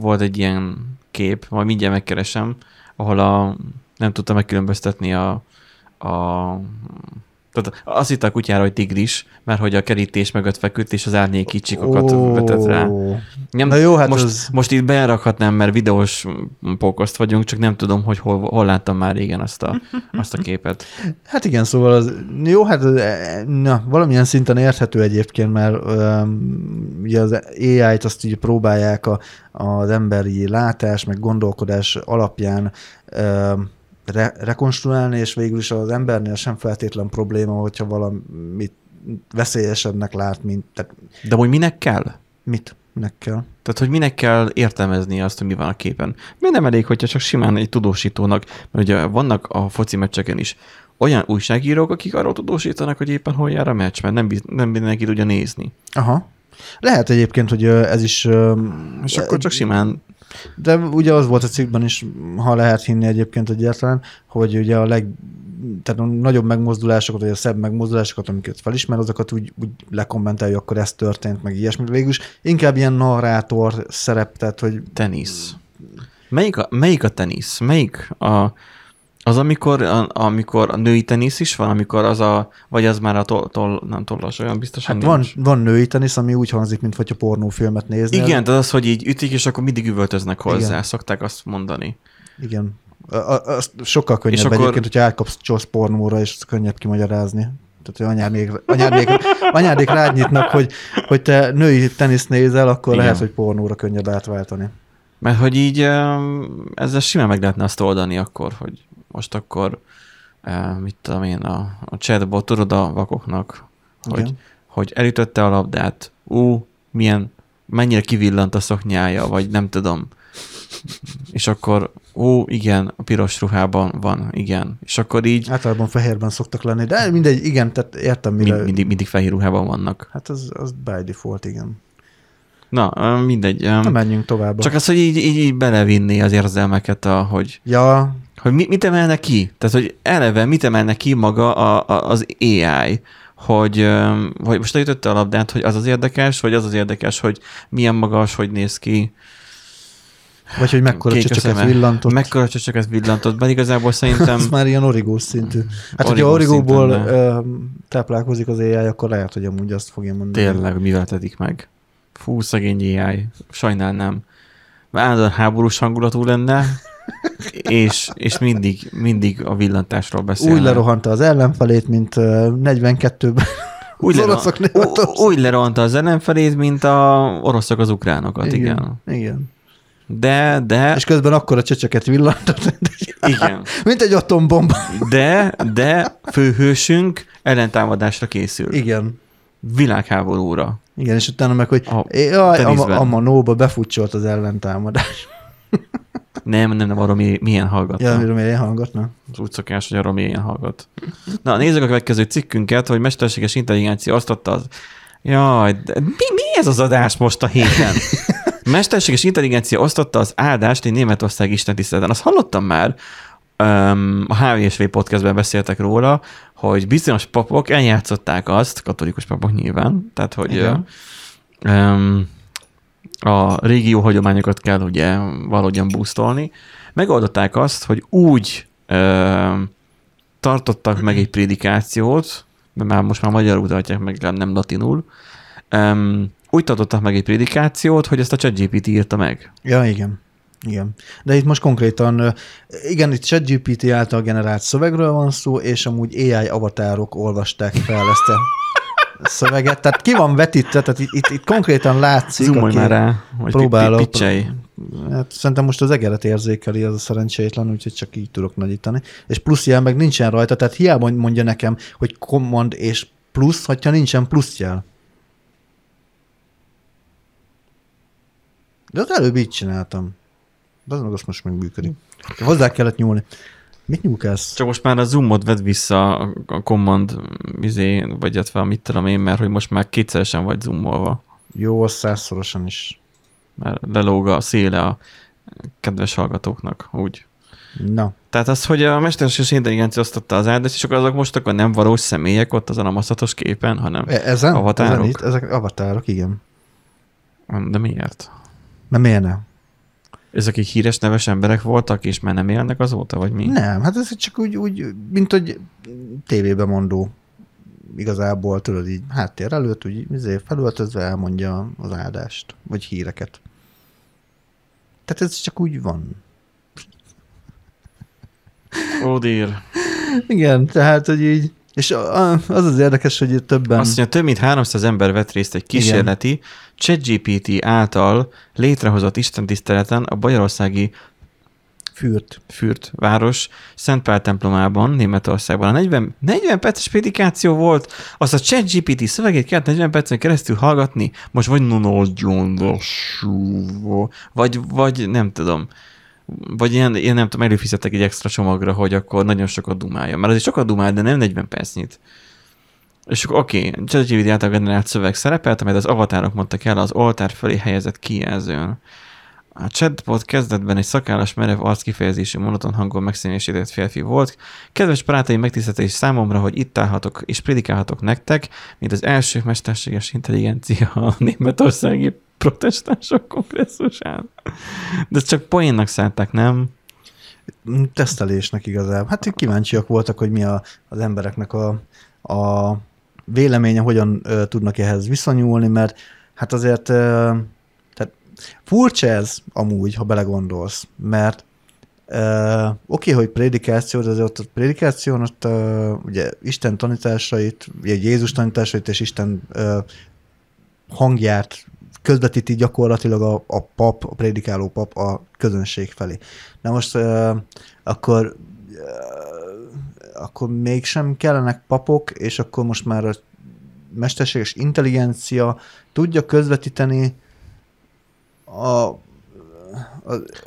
S1: Volt egy ilyen kép, majd mindjárt megkeresem, ahol a, nem tudta megkülönböztetni a, a tehát azt hitte a kutyára, hogy tigris, mert hogy a kerítés mögött feküdt, és az árnyéki csikokat
S2: Ó.
S1: vetett rá. Nem,
S2: Na jó, hát
S1: most,
S2: az-
S1: most itt berakhatnám, mert videós pókoszt vagyunk, csak nem tudom, hogy hol, hol láttam már régen azt a, azt a képet.
S2: Hát igen, szóval az, jó, hát na, valamilyen szinten érthető egyébként, mert um, ugye az AI-t azt így próbálják a, az emberi látás, meg gondolkodás alapján um, re, rekonstruálni, és végül is az embernél sem feltétlen probléma, hogyha valamit veszélyesebbnek lát, mint, tehát
S1: De hogy minek kell?
S2: mit? Minek kell?
S1: Tehát, hogy minek kell értelmezni azt, hogy mi van a képen. Miért nem elég, hogyha csak simán egy tudósítónak, mert ugye vannak a foci meccseken is olyan újságírók, akik arról tudósítanak, hogy éppen hol jár a meccs, mert nem, biz- nem mindenki tudja nézni.
S2: Aha. Lehet egyébként, hogy ez is...
S1: És akkor csak simán
S2: De ugye az volt a cikkben is, ha lehet hinni egyébként egyáltalán, hogy ugye a leg tehát a nagyobb megmozdulásokat, vagy a szebb megmozdulásokat, amiket felismer, azokat úgy, úgy lekommentálja, akkor ez történt, meg ilyesmi. Végül is inkább ilyen narrátor szerep, tehát hogy
S1: tenisz. Melyik a, melyik a tenisz? Melyik a, az, amikor a, amikor a női tenisz is van, amikor az a, vagy az már a toll, toll nem tollas, olyan biztosan
S2: hát van,
S1: nincs.
S2: van női tenisz, ami úgy hangzik, mintha pornófilmet néznél.
S1: Igen, de az, hogy így ütik, és akkor mindig üvöltöznek hozzá,
S2: Igen.
S1: szokták azt mondani.
S2: Igen. Az sokkal könnyebb
S1: És
S2: akkor... egyébként, hogyha átkapsz csosz pornóra, és könnyebb kimagyarázni. Tehát, hogy anyádék, anyádék, anyádék rád nyitnak, hogy, hogy te női tenisz nézel, akkor
S1: Igen.
S2: lehet, hogy pornóra könnyebb átváltani.
S1: Mert hogy így ezzel simán meg lehetne azt oldani akkor, hogy most akkor, eh, mit tudom én, a, a chatbot tudod a vakoknak, hogy,
S2: Igen.
S1: hogy elütötte a labdát, ú, milyen, mennyire kivillant a szoknyája, vagy nem tudom. És akkor, ó, igen, a piros ruhában van, igen. És akkor így
S2: Általában fehérben szoktak lenni, de mindegy, igen, tehát értem, mire...
S1: mind, mindig, mindig fehér ruhában vannak.
S2: Hát az, az by default, igen.
S1: Na, mindegy.
S2: Na, menjünk tovább.
S1: Csak az, hogy így, így, így belevinni az érzelmeket, a, hogy,
S2: Ja,
S1: hogy mit, mit emelne ki? Tehát, hogy eleve mit emelne ki maga a, a, az AI? Hogy, hogy most elütötte a labdát, hogy az az érdekes, vagy az az érdekes, hogy milyen magas, hogy néz ki.
S2: vagy hogy mekkora csöcsöket villantott.
S1: Mekkora csöcsöket villantott, mert igazából szerintem
S2: Ez már ilyen origós szintű. Hát,
S1: Origós
S2: hogyha origóból
S1: szinten,
S2: táplálkozik az AI, akkor lehet, hogy amúgy azt fogja mondani.
S1: tényleg mivel tedik meg. Fú, szegény AI. Sajnálnám. Állandóan háborús hangulatú lenne, és, és mindig, mindig a villantásról beszélne.
S2: Úgy lerohanta az ellenfelét, mint ö, 42-ben.
S1: Úgy,
S2: Az
S1: lero-
S2: oroszok
S1: ú-
S2: Németország.
S1: úgy leronta az ellenfelét, mint a oroszok az ukránokat, igen. igen.
S2: igen.
S1: De, de,
S2: És közben akkor a csöcsöket villantott,
S1: igen.
S2: mint egy atombomba.
S1: De, de főhősünk ellentámadásra készül.
S2: Igen.
S1: Világháborúra.
S2: Igen, és utána meg, hogy
S1: A
S2: jaj, a, a manóba befutcsolt az ellentámadás.
S1: Nem, nem, nem, arról mi, milyen hallgatna.
S2: Ja, amiről milyen hangatna?
S1: Az úgy szokás, hogy arról milyen hallgat. Na, nézzük a következő cikkünket, hogy mesterséges intelligencia osztotta az... Jaj, de mi, mi ez az adás most a héten? Mesterséges intelligencia osztotta az áldást egy Németország istentiszteleten. Azt hallottam már, um, a HVSV podcastben beszéltek róla, hogy bizonyos papok eljátszották azt, katolikus papok nyilván, tehát hogy
S2: Igen.
S1: um, a régió hagyományokat kell ugye valahogyan boostolni. Megoldották azt, hogy úgy um, tartottak meg egy prédikációt, mert már most már magyarul tartják meg, nem latinul, um, úgy tartottak meg egy prédikációt, hogy ezt a ChatGPT írta meg.
S2: Ja, igen. Igen. De itt most konkrétan, ö, igen, itt ChatGPT által generált szövegről van szó, és amúgy AI avatárok olvasták fel ezt a szöveget. Tehát ki van vetítve, tehát itt, itt, konkrétan látszik,
S1: Zoomolj
S2: aki
S1: már rá, vagy
S2: próbálok.
S1: picselj.
S2: Hát szerintem most az egeret érzékeli az a szerencsétlen, úgyhogy csak így tudok nagyítani. És plusz jel meg nincsen rajta, tehát hiába mondja nekem, hogy command és plusz, hogyha nincsen plusz jel. De az előbb így csináltam. De az meg azt most meg működik. Hozzá kellett nyúlni. Mit nyúlkálsz?
S1: Csak most már a zoomot vedd vissza a command izé, vagy illetve mit tudom én, mert hogy most már kétszeresen vagy zoomolva.
S2: Jó, az százszorosan is.
S1: Mert lelóg a széle a kedves hallgatókóknak, úgy.
S2: Na,
S1: Tehát az, hogy a mesterséges intelligencia osztotta az áldást, és akkor azok most akkor nem valós személyek ott azon a maszatos képen, hanem...
S2: e- ezen?
S1: Avatárok?
S2: Ezen itt, ezek avatárok, igen.
S1: De miért?
S2: Mert miért nem?
S1: Ezek akik híres neves emberek voltak, és már nem élnek azóta, vagy mi?
S2: Nem, hát ez csak úgy, úgy mint hogy tévébe mondó igazából, tudod így háttér előtt, úgy izé felöltözve elmondja az áldást, vagy híreket. Tehát ez csak úgy van.
S1: Ó, dír.
S2: Igen, tehát, hogy így, és az az érdekes, hogy többen...
S1: Azt mondja, több mint 300 ember vett részt egy kísérleti ChatGPT által létrehozott istentiszteleten a bajorországi
S2: Fürt.
S1: Fürt város, Szentpál templomában, Németországban. A 40, 40 perces prédikáció volt, az a ChatGPT szövegét kellett 40 percen keresztül hallgatni, most vagy nagyon lassú, vagy, vagy nem tudom, vagy ilyen, ilyen nem tudom, előfizettek egy extra csomagra, hogy akkor nagyon sokat dumálja. Mert azért sokat dumál, de nem 40 percnyit. És akkor oké, okay, ChatGPT által generált szöveg szerepelt, amelyet az avatárok mondtak el az oltár felé helyezett kijelzőn. A chatbot kezdetben egy szakállas merev arckifejezésű monoton hangon megszínesített férfi volt. Kedves barátaim, megtiszteltetés számomra, hogy itt állhatok és prédikálhatok nektek, mint az első mesterséges intelligencia a németországi protestánsok kongresszusán. De csak poénnak szánták, nem?
S2: Tesztelésnek igazából. Hát kíváncsiak voltak, hogy mi a, az embereknek a, a véleménye, hogyan ö, tudnak ehhez viszonyulni, mert hát azért ö, tehát furcsa ez amúgy, ha belegondolsz, mert Uh, Oké, okay, hogy prédikáció, de azért ott a prédikáción ott uh, ugye Isten tanításait, ugye Jézus tanításait és Isten uh, hangját közvetíti gyakorlatilag a, a pap, a prédikáló pap a közönség felé. Na most uh, akkor akkor mégsem kellenek papok, és akkor most már a mesterséges intelligencia tudja közvetíteni a, a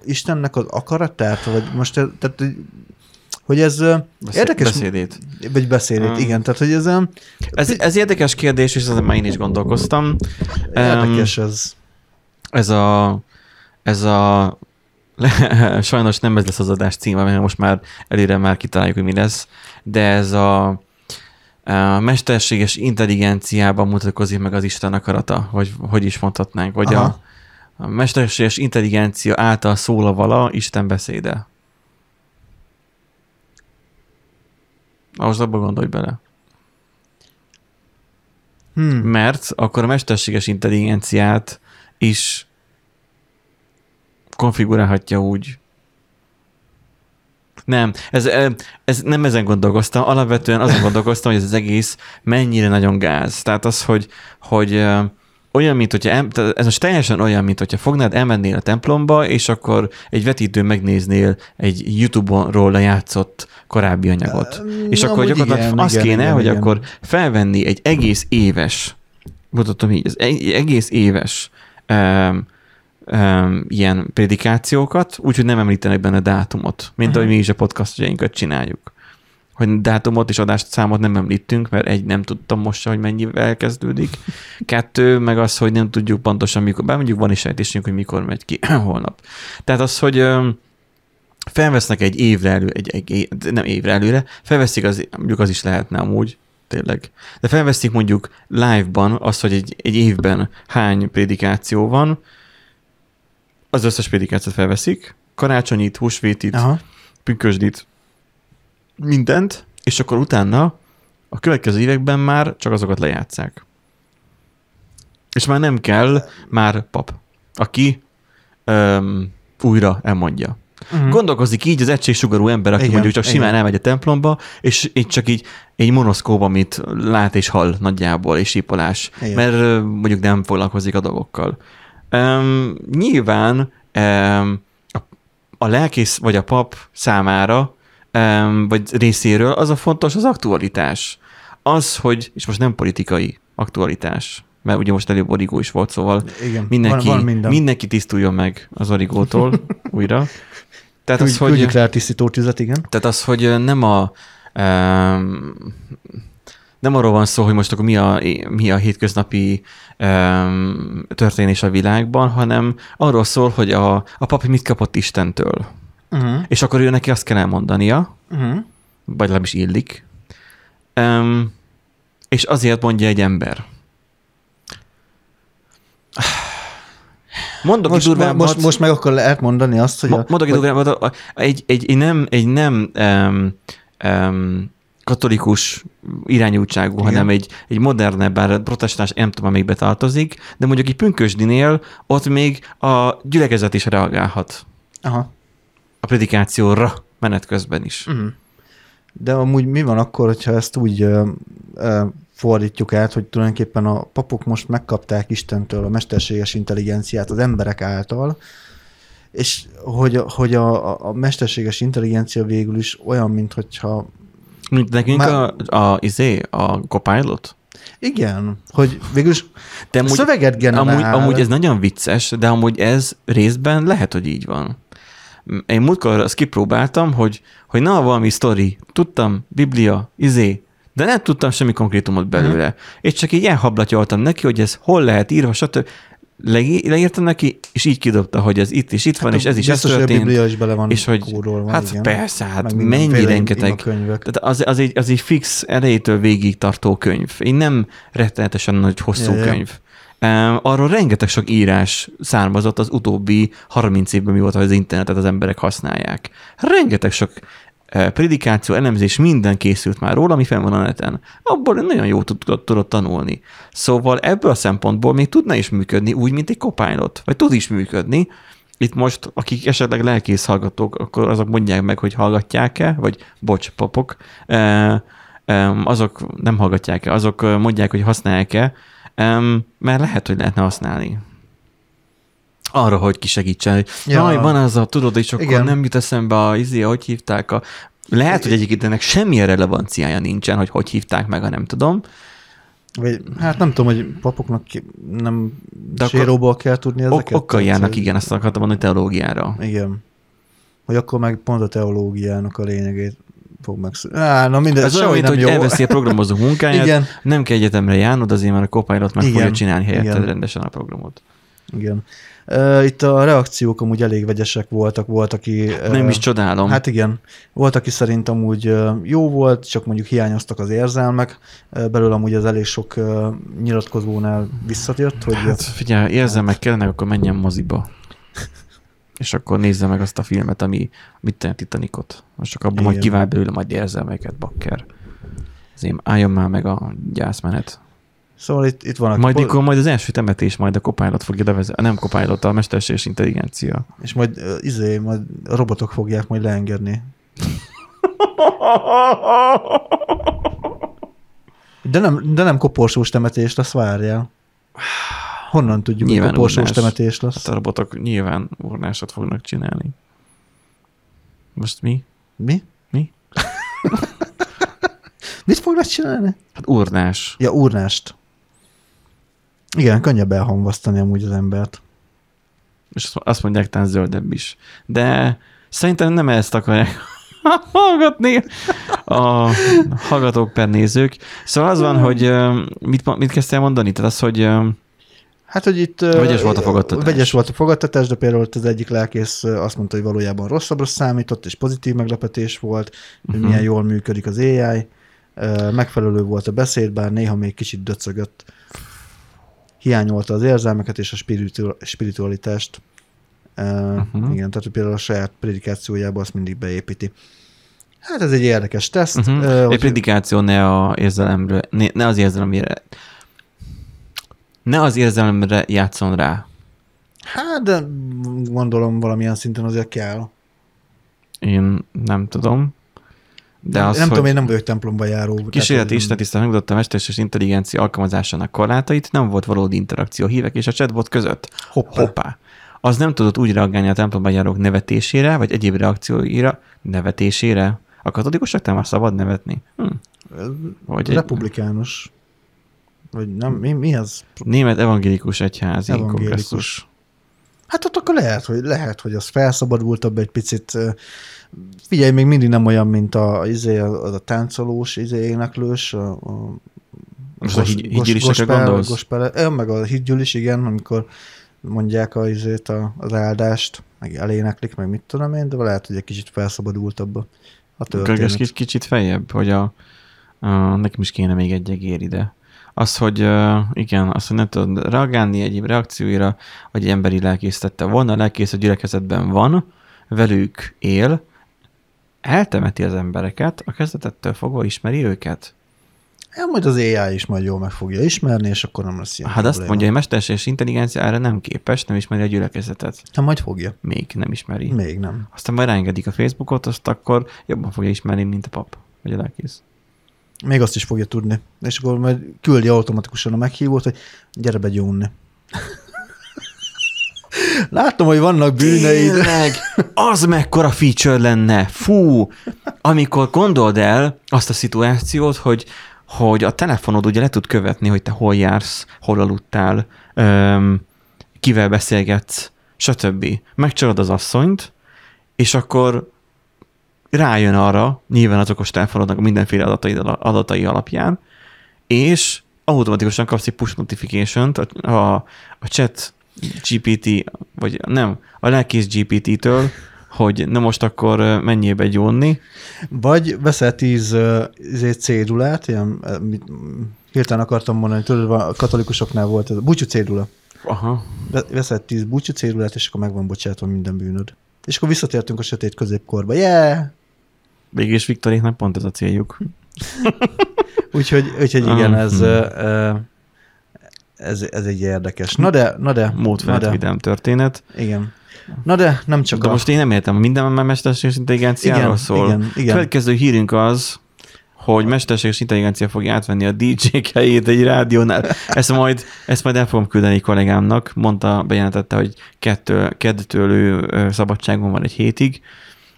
S2: Istennek az akaratát, vagy most tehát, hogy ez
S1: Beszéd, érdekes... Beszédét.
S2: Vagy beszédét, um, igen. Tehát, hogy ez...
S1: Ez, ez érdekes kérdés, és ezen már én is gondolkoztam.
S2: Érdekes um, ez.
S1: Ez a, ez a le, sajnos nem ez lesz az adás címe, mert most már előre már kitaláljuk, hogy mi lesz, de ez a, a mesterséges intelligenciában mutatkozik meg az Isten akarata, vagy hogy is mondhatnánk, vagy a, a mesterséges intelligencia által szól a vala Isten beszéde. Ahhoz abba gondolj bele. Hmm. Mert akkor a mesterséges intelligenciát is konfigurálhatja úgy. Nem, ez, ez nem ezen gondolkoztam, alapvetően azon gondolkoztam, hogy ez az egész mennyire nagyon gáz. Tehát az, hogy, hogy olyan, mint hogyha, ez most teljesen olyan, mint hogyha fognád, elmennél a templomba, és akkor egy vetítő megnéznél egy YouTube-ról lejátszott korábbi anyagot. Uh, és akkor gyakorlatilag igen, az igen, kéne, igen, hogy igen. akkor felvenni egy egész éves, mutatom így, az egész éves um, um, ilyen prédikációkat, úgyhogy nem említenek benne dátumot, mint uh-huh. ahogy mi is a podcastjainkat csináljuk. Hogy dátumot és adást számot nem említünk, mert egy, nem tudtam most se, hogy mennyivel kezdődik. Kettő, meg az, hogy nem tudjuk pontosan mikor, bár mondjuk van is sejtésünk, hogy mikor megy ki holnap. Tehát az, hogy um, felvesznek egy évre elő, egy, egy, nem évre előre, felveszik, az, mondjuk az is lehetne amúgy, tényleg. De felveszik mondjuk live-ban azt, hogy egy, egy évben hány prédikáció van, az összes prédikációt felveszik, karácsonyit, húsvétit, Aha. pünkösdit, mindent, és akkor utána a következő években már csak azokat lejátszák. És már nem kell már pap, aki um, újra elmondja. Uh-huh. Gondolkozik így az egységsugarú ember, aki igen, mondjuk csak simán igen. elmegy a templomba, és így csak így egy monoszkóp, amit lát és hall nagyjából, és sípolás, igen. mert mondjuk nem foglalkozik a dolgokkal. Um, nyilván um, a, a lelkész vagy a pap számára, um, vagy részéről az a fontos az aktualitás. Az, hogy, és most nem politikai aktualitás, mert ugye most előbb origó is volt, szóval
S2: Igen,
S1: mindenki,
S2: van, van
S1: mindenki tisztuljon meg az origótól újra.
S2: Tehát az, hogy... Küldjük rá a tisztító tüzet, igen.
S1: Tehát az, hogy nem a um, nem arról van szó, hogy most akkor mi a, mi a hétköznapi um, történés a világban, hanem arról szól, hogy a, a papi mit kapott Istentől. Uh-huh. És akkor ő neki azt kell elmondania, uh-huh. vagy legalábbis illik. Um, és azért mondja egy ember.
S2: Mondok most, durván, most, most meg akkor lehet mondani azt, hogy...
S1: Mondok egy durván, egy, egy, egy nem, egy nem um, um, katolikus irányultságú, Igen. hanem egy, egy modernebb, bár protestáns nem tudom, még betartozik, de mondjuk egy pünkösdinél ott még a gyülekezet is reagálhat.
S2: Aha.
S1: A predikációra menet közben is. Uh-huh.
S2: De amúgy mi van akkor, hogyha ezt úgy uh, uh, fordítjuk át, hogy tulajdonképpen a papok most megkapták Istentől a mesterséges intelligenciát az emberek által, És hogy, hogy a, a, mesterséges intelligencia végül is olyan, mint hogyha
S1: Mint nekünk
S2: Már-
S1: a, a, izé, a Copilot?
S2: igen, hogy végül is
S1: De
S2: amúgy, szöveget generál.
S1: amúgy, amúgy ez nagyon vicces, de amúgy ez részben lehet, hogy így van. Én múltkor azt kipróbáltam, hogy, hogy na, valami sztori, tudtam, Biblia, izé, de nem tudtam semmi konkrétumot belőle.
S2: Mhm.
S1: És csak így elhablatyoltam neki, hogy ez hol lehet írva, stb. Le- leírtam neki, és így kidobta, hogy ez itt és itt van, és ez is ez
S2: biztos, hogy a
S1: történt.
S2: Biblia is bele van
S1: és hogy,
S2: kódolva,
S1: hát
S2: igen.
S1: persze, hát
S2: Meg
S1: mennyi rengeteg. Tehát az, az, egy, az egy fix elejétől végig tartó könyv. Én nem rettenetesen nagy hosszú
S2: Ja, ja.
S1: könyv. Um, arról rengeteg sok írás származott az utóbbi 30 évben, mióta az internetet az emberek használják. Rengeteg sok predikáció, elemzés, minden készült már róla, ami fenn van a neten. Abból nagyon jó tudott, tudott tanulni. Szóval ebből a szempontból még tudna is működni úgy, mint egy Copilot, vagy tud is működni. Itt most, akik esetleg lelkész hallgatók, akkor azok mondják meg, hogy hallgatják-e, vagy bocs, papok, um, azok nem hallgatják-e, azok ö, mondják, hogy használják-e, mert lehet, hogy lehetne használni. Arra, hogy kisegítsen, hogy
S2: Ja.
S1: jaj, van az a, tudod, és akkor
S2: Igen.
S1: nem jut eszembe a izé, hogy hívták a... Lehet, hogy egyébként ennek semmilyen relevanciája nincsen, hogy hogy hívták meg, ha nem tudom.
S2: Vagy, hát nem tudom, hogy papoknak nem
S1: De
S2: De
S1: akkor-
S2: séróból kell tudni ezeket.
S1: Ok, okkal járnak,
S2: hogy-
S1: igen, azt akartam mondani teológiára.
S2: Igen. Hogy akkor meg pont a teológiának a lényegét fog meg... Á, na minden,
S1: Ez olyan, mint, hogy
S2: jó.
S1: elveszi a programozó munkáját,
S2: Igen,
S1: nem kell egyetemre járnod, azért már a Copilot meg
S2: Igen,
S1: fogja csinálni helyetted
S2: igen.
S1: rendesen a programot.
S2: igen. Itt a reakciók amúgy elég vegyesek voltak, volt, aki... Uh,
S1: Nem is csodálom.
S2: Hát igen. Volt, aki szerint amúgy jó volt, csak mondjuk hiányoztak az érzelmek. Belőle amúgy az elég sok nyilatkozónál visszatért, hogy
S1: Hát figyelj, érzem meg kellene, akkor menjen moziba. És akkor nézze meg azt a filmet, ami mit tenni Titanicot. Most csak abban majd
S2: Igen.
S1: kivál belőle majd érzelmeket, bakker. Azért álljon már meg a gyászmenet.
S2: Szóval itt, itt van a
S1: Majd, mikor majd az első temetés, majd a Copilot fogja bevezetni, nem Copilot, a mesterséges intelligencia.
S2: És majd uh, izé, majd a robotok fogják majd leengedni. De nem, de nem koporsós temetés lesz, várjál. Honnan tudjuk, hogy
S1: Nyilván
S2: koporsós
S1: urnás.
S2: temetés lesz?
S1: Hát a robotok nyilván urnásot fognak csinálni. Most mi?
S2: Mi?
S1: Mi?
S2: Mit fognak csinálni?
S1: Hát urnás.
S2: Ja, urnást. Igen, könnyebb elhamvasztani amúgy az embert.
S1: És azt- mondják, talán zöldebb is. De szerintem nem ezt akarják hallgatni a hallgatók per nézők. Szóval az van, hogy mit, mit kezdtél mondani? Tehát az, hogy
S2: Hát, hogy itt...
S1: Vegyes volt a fogadtatás.
S2: Vegyes volt a fogadtatás, de például az egyik lelkész azt mondta, hogy valójában rosszabbra számított, és pozitív meglepetés volt, hogy
S1: Mhm.
S2: milyen jól működik az AI. Megfelelő volt a beszéd, bár néha még kicsit döcögött. Hiányolta az érzelmeket és a spiritu- spiritualitást. Uh,
S1: Mhm.
S2: Igen, tehát például a saját predikációjába azt mindig beépíti. Hát ez egy érdekes teszt.
S1: uh-huh. egy
S2: hogy-
S1: predikáció ne a érzelemre, ne, ne az érzelemre, ne az érzelemre játszon rá.
S2: Hát, de gondolom valamilyen szinten azért kell.
S1: Én nem tudom. De
S2: nem,
S1: az,
S2: nem tudom, én nem vagyok templomba járó.
S1: kísérleti istentisztán megmutatta a mesterséges intelligencia alkalmazásának korlátait, nem volt valódi interakció hívek és a chatbot között.
S2: Hoppá.
S1: Hoppá. Az nem tudott úgy reagálni a templomban járók nevetésére, vagy egyéb reakcióira, nevetésére. A katolikusok nem már szabad nevetni. Hm. Vagy egy
S2: Republikánus. Vagy nem, mi, mi az?
S1: német evangélikus egyházi
S2: Evangélikus.
S1: kongresszus.
S2: Hát ott akkor lehet, hogy lehet, hogy az felszabadultabb egy picit. Figyelj, még mindig nem olyan, mint a, izé, az a táncolós, izé, éneklős, a, a
S1: Most a hígy- hídgyűlisekre gondolsz?
S2: Gospel, meg a hídgyűlis, igen, amikor mondják a, izét, a, az áldást, meg eléneklik, meg mit tudom én, de lehet, hogy egy kicsit felszabadultabb a, a történet.
S1: kicsit, kicsit feljebb, hogy a, a, nekem is kéne még egy egér ide. Az, hogy igen, az, hogy nem tudod reagálni egyéb reakcióira, hogy egy emberi lelkész tette volna, a lelkész a gyülekezetben van, velük él, eltemeti az embereket, a kezdetettől fogva ismeri őket.
S2: Ja, majd az AI is majd jól meg fogja ismerni, és akkor nem lesz ilyen
S1: Hát azt
S2: probléma.
S1: mondja, hogy mesterséges intelligencia erre nem képes, nem ismeri a gyülekezetet.
S2: Hát majd fogja.
S1: Még nem ismeri.
S2: Még nem.
S1: Aztán majd rángedik a Facebookot, azt akkor jobban fogja ismerni, mint a pap, vagy a lelkész.
S2: Még azt is fogja tudni. És akkor majd küldi automatikusan a meghívót, hogy gyere be gyónni. Látom, hogy vannak bűneid.
S1: Tényleg, az mekkora feature lenne. Fú, amikor gondold el azt a szituációt, hogy, hogy a telefonod ugye le tud követni, hogy te hol jársz, hol aludtál, öm, kivel beszélgetsz, stb. Megcsalod az asszonyt, és akkor rájön arra, nyilván az okos telefonodnak mindenféle adatai, adatai alapján, és automatikusan kapsz egy push notification-t a, a, a chat GPT, vagy nem, a lelkész GPT-től, hogy na most akkor menjél be gyónni.
S2: Vagy veszel tíz uh, cédulát, ilyen, hirtelen akartam mondani, tudod, a katolikusoknál volt ez búcsú cédula.
S1: Aha.
S2: Veszel tíz búcsú cédulát, és akkor meg van bocsátva minden bűnöd. És akkor visszatértünk a sötét középkorba. Yeah!
S1: Mégis Viktoréknak pont ez a céljuk.
S2: úgyhogy, úgyhogy igen, ez, uh, ez, ez egy érdekes. Na de, na de.
S1: Módfelt vidám történet.
S2: Igen. Na de nem csak
S1: de a... most én nem értem, minden már mesterséges intelligenciáról igen, szól. Igen, igen. Következő hírünk az, hogy mesterséges intelligencia fogja átvenni a DJ-k helyét egy rádiónál. Ezt majd, ezt majd el fogom küldeni kollégámnak, mondta, bejelentette, hogy kettő, kettőtől ő szabadságon van egy hétig,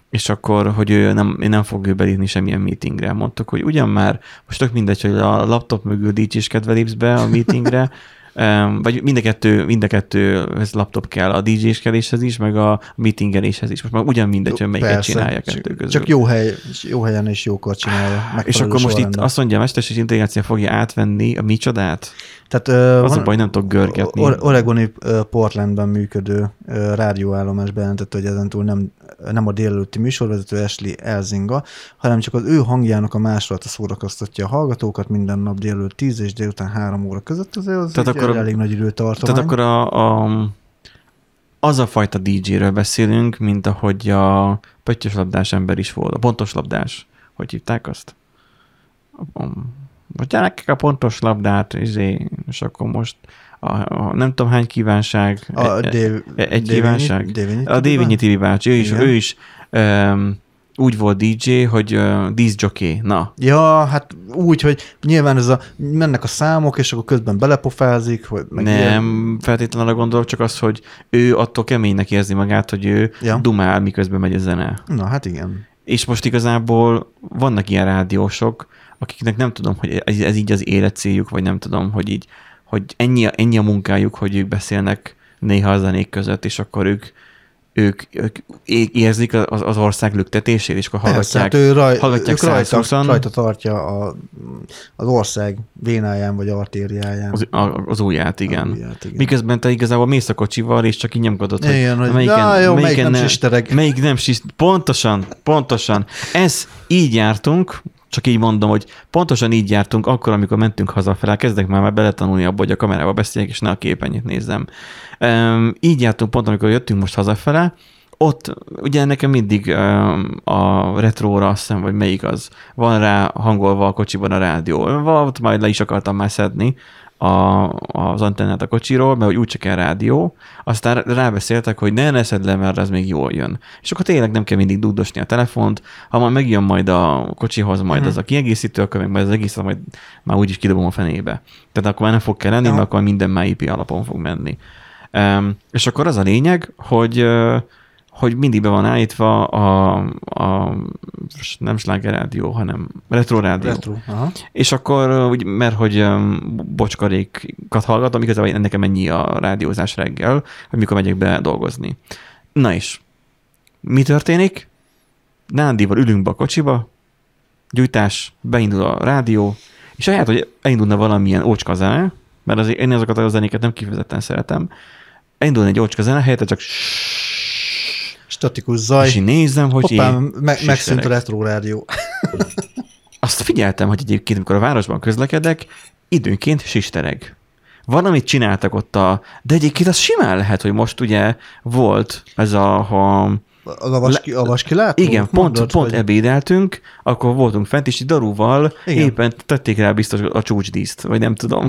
S1: és akkor, hogy ő nem, nem fog ő belépni semmilyen meetingre. Mondtuk, hogy ugyan már, most tök mindegy, hogy a laptop mögül DJ-skedve lépsz be a meetingre, vagy mind a kettő, mind a kettő ez laptop kell a DJ-skedéshez is, meg a meetingeléshez is. Most már ugyan mindegy, hogy melyiket Persze, csinálja kettő közül.
S2: Csak jó, hely, jó helyen és jókor csinálja.
S1: És akkor most itt azt mondja, a mesterséges intelligencia fogja átvenni a micsodát?
S2: Tehát,
S1: az van, a baj, nem tudok görgetni.
S2: Oregoni Portlandben működő rádióállomás bejelentette, hogy ezentúl nem, nem a délelőtti műsorvezető Ashley Elzinga, hanem csak az ő hangjának a másolata szórakoztatja a hallgatókat minden nap délelőtt 10 és délután 3 óra között. Azért az tehát akkor, elég nagy időtartomány.
S1: Tehát akkor a, a, az a fajta DJ-ről beszélünk, mint ahogy a pöttyös labdás ember is volt, a pontos labdás. Hogy hívták azt? A, a, hogy gyerekek a pontos labdát, izé, és akkor most a, a, nem tudom hány kívánság.
S2: A e, Dév,
S1: e, egy kívánság. A Dévényi Tibi bácsi, ő is, ő is um, úgy volt DJ, hogy uh, díszjoké, na.
S2: Ja, hát úgy, hogy nyilván ez a, mennek a számok, és akkor közben belepofázik. Vagy
S1: meg Nem, ilyen. feltétlenül gondolok, csak az, hogy ő attól keménynek érzi magát, hogy ő ja. dumál, miközben megy a zene.
S2: Na, hát igen.
S1: És most igazából vannak ilyen rádiósok, akiknek nem tudom, hogy ez, ez így az életcéljuk, vagy nem tudom, hogy így, hogy ennyi, ennyi a munkájuk, hogy ők beszélnek néha a zenék között, és akkor ők, ők, ők érzik az, az ország lüktetését, és akkor hallgatják, Persze, hát ő raj, hallgatják
S2: rajta, rajta tartja a, az ország vénáján, vagy artériáján.
S1: Az, a, az ujját, igen. ujját, igen. Miközben te igazából mész a kocsival, és csak így nyomkodod,
S2: hogy, igen, hogy melyiken, na, jó, melyiken melyik nem ne, sistereg.
S1: Melyik nem sistereg. Pontosan, pontosan. Ez így jártunk, csak így mondom, hogy pontosan így jártunk akkor, amikor mentünk hazafele, kezdek már, már beletanulni abba, hogy a kamerába beszéljek, és ne a képenyét nézzem. Um, így jártunk pont, amikor jöttünk most hazafele, ott ugye nekem mindig um, a retróra azt hiszem, vagy melyik az, van rá hangolva a kocsiban a rádió. Ott majd le is akartam már szedni, a, az antennát a kocsiról, mert hogy úgyse kell rádió, aztán rábeszéltek, hogy ne neszed le, mert ez még jól jön. És akkor tényleg nem kell mindig dudosni a telefont, ha majd megjön majd a kocsihoz majd uh-huh. az a kiegészítő, akkor meg majd az egész majd már úgyis kidobom a fenébe. Tehát akkor már nem fog kelleni, mert akkor minden már IP alapon fog menni. Um, és akkor az a lényeg, hogy uh, hogy mindig be van állítva a, a nem rádió, hanem retro rádió.
S2: Retro, aha.
S1: És akkor, úgy, mert hogy bocskarékat hallgatom, igazából nekem ennyi a rádiózás reggel, hogy mikor megyek be dolgozni. Na és, mi történik? Nándival ülünk be a kocsiba, gyújtás, beindul a rádió, és ahelyett, hogy elindulna valamilyen ócska zene, mert azért én azokat a zenéket nem kifejezetten szeretem, elindulna egy ócska zene, helyette csak
S2: Statikus zaj.
S1: És én nézem, hogy
S2: Hoppá, én me- megszűnt a retro rádió.
S1: Azt figyeltem, hogy egyébként, amikor a városban közlekedek, időnként sistereg. Valamit csináltak ott a... De egyébként az simán lehet, hogy most ugye volt ez a... Ha,
S2: a vaski, a vaski látó?
S1: Igen, pont, Mondod, pont hogy... ebédeltünk, akkor voltunk fent, és Darúval Igen. éppen tették rá biztos a csúcsdíszt, vagy nem tudom.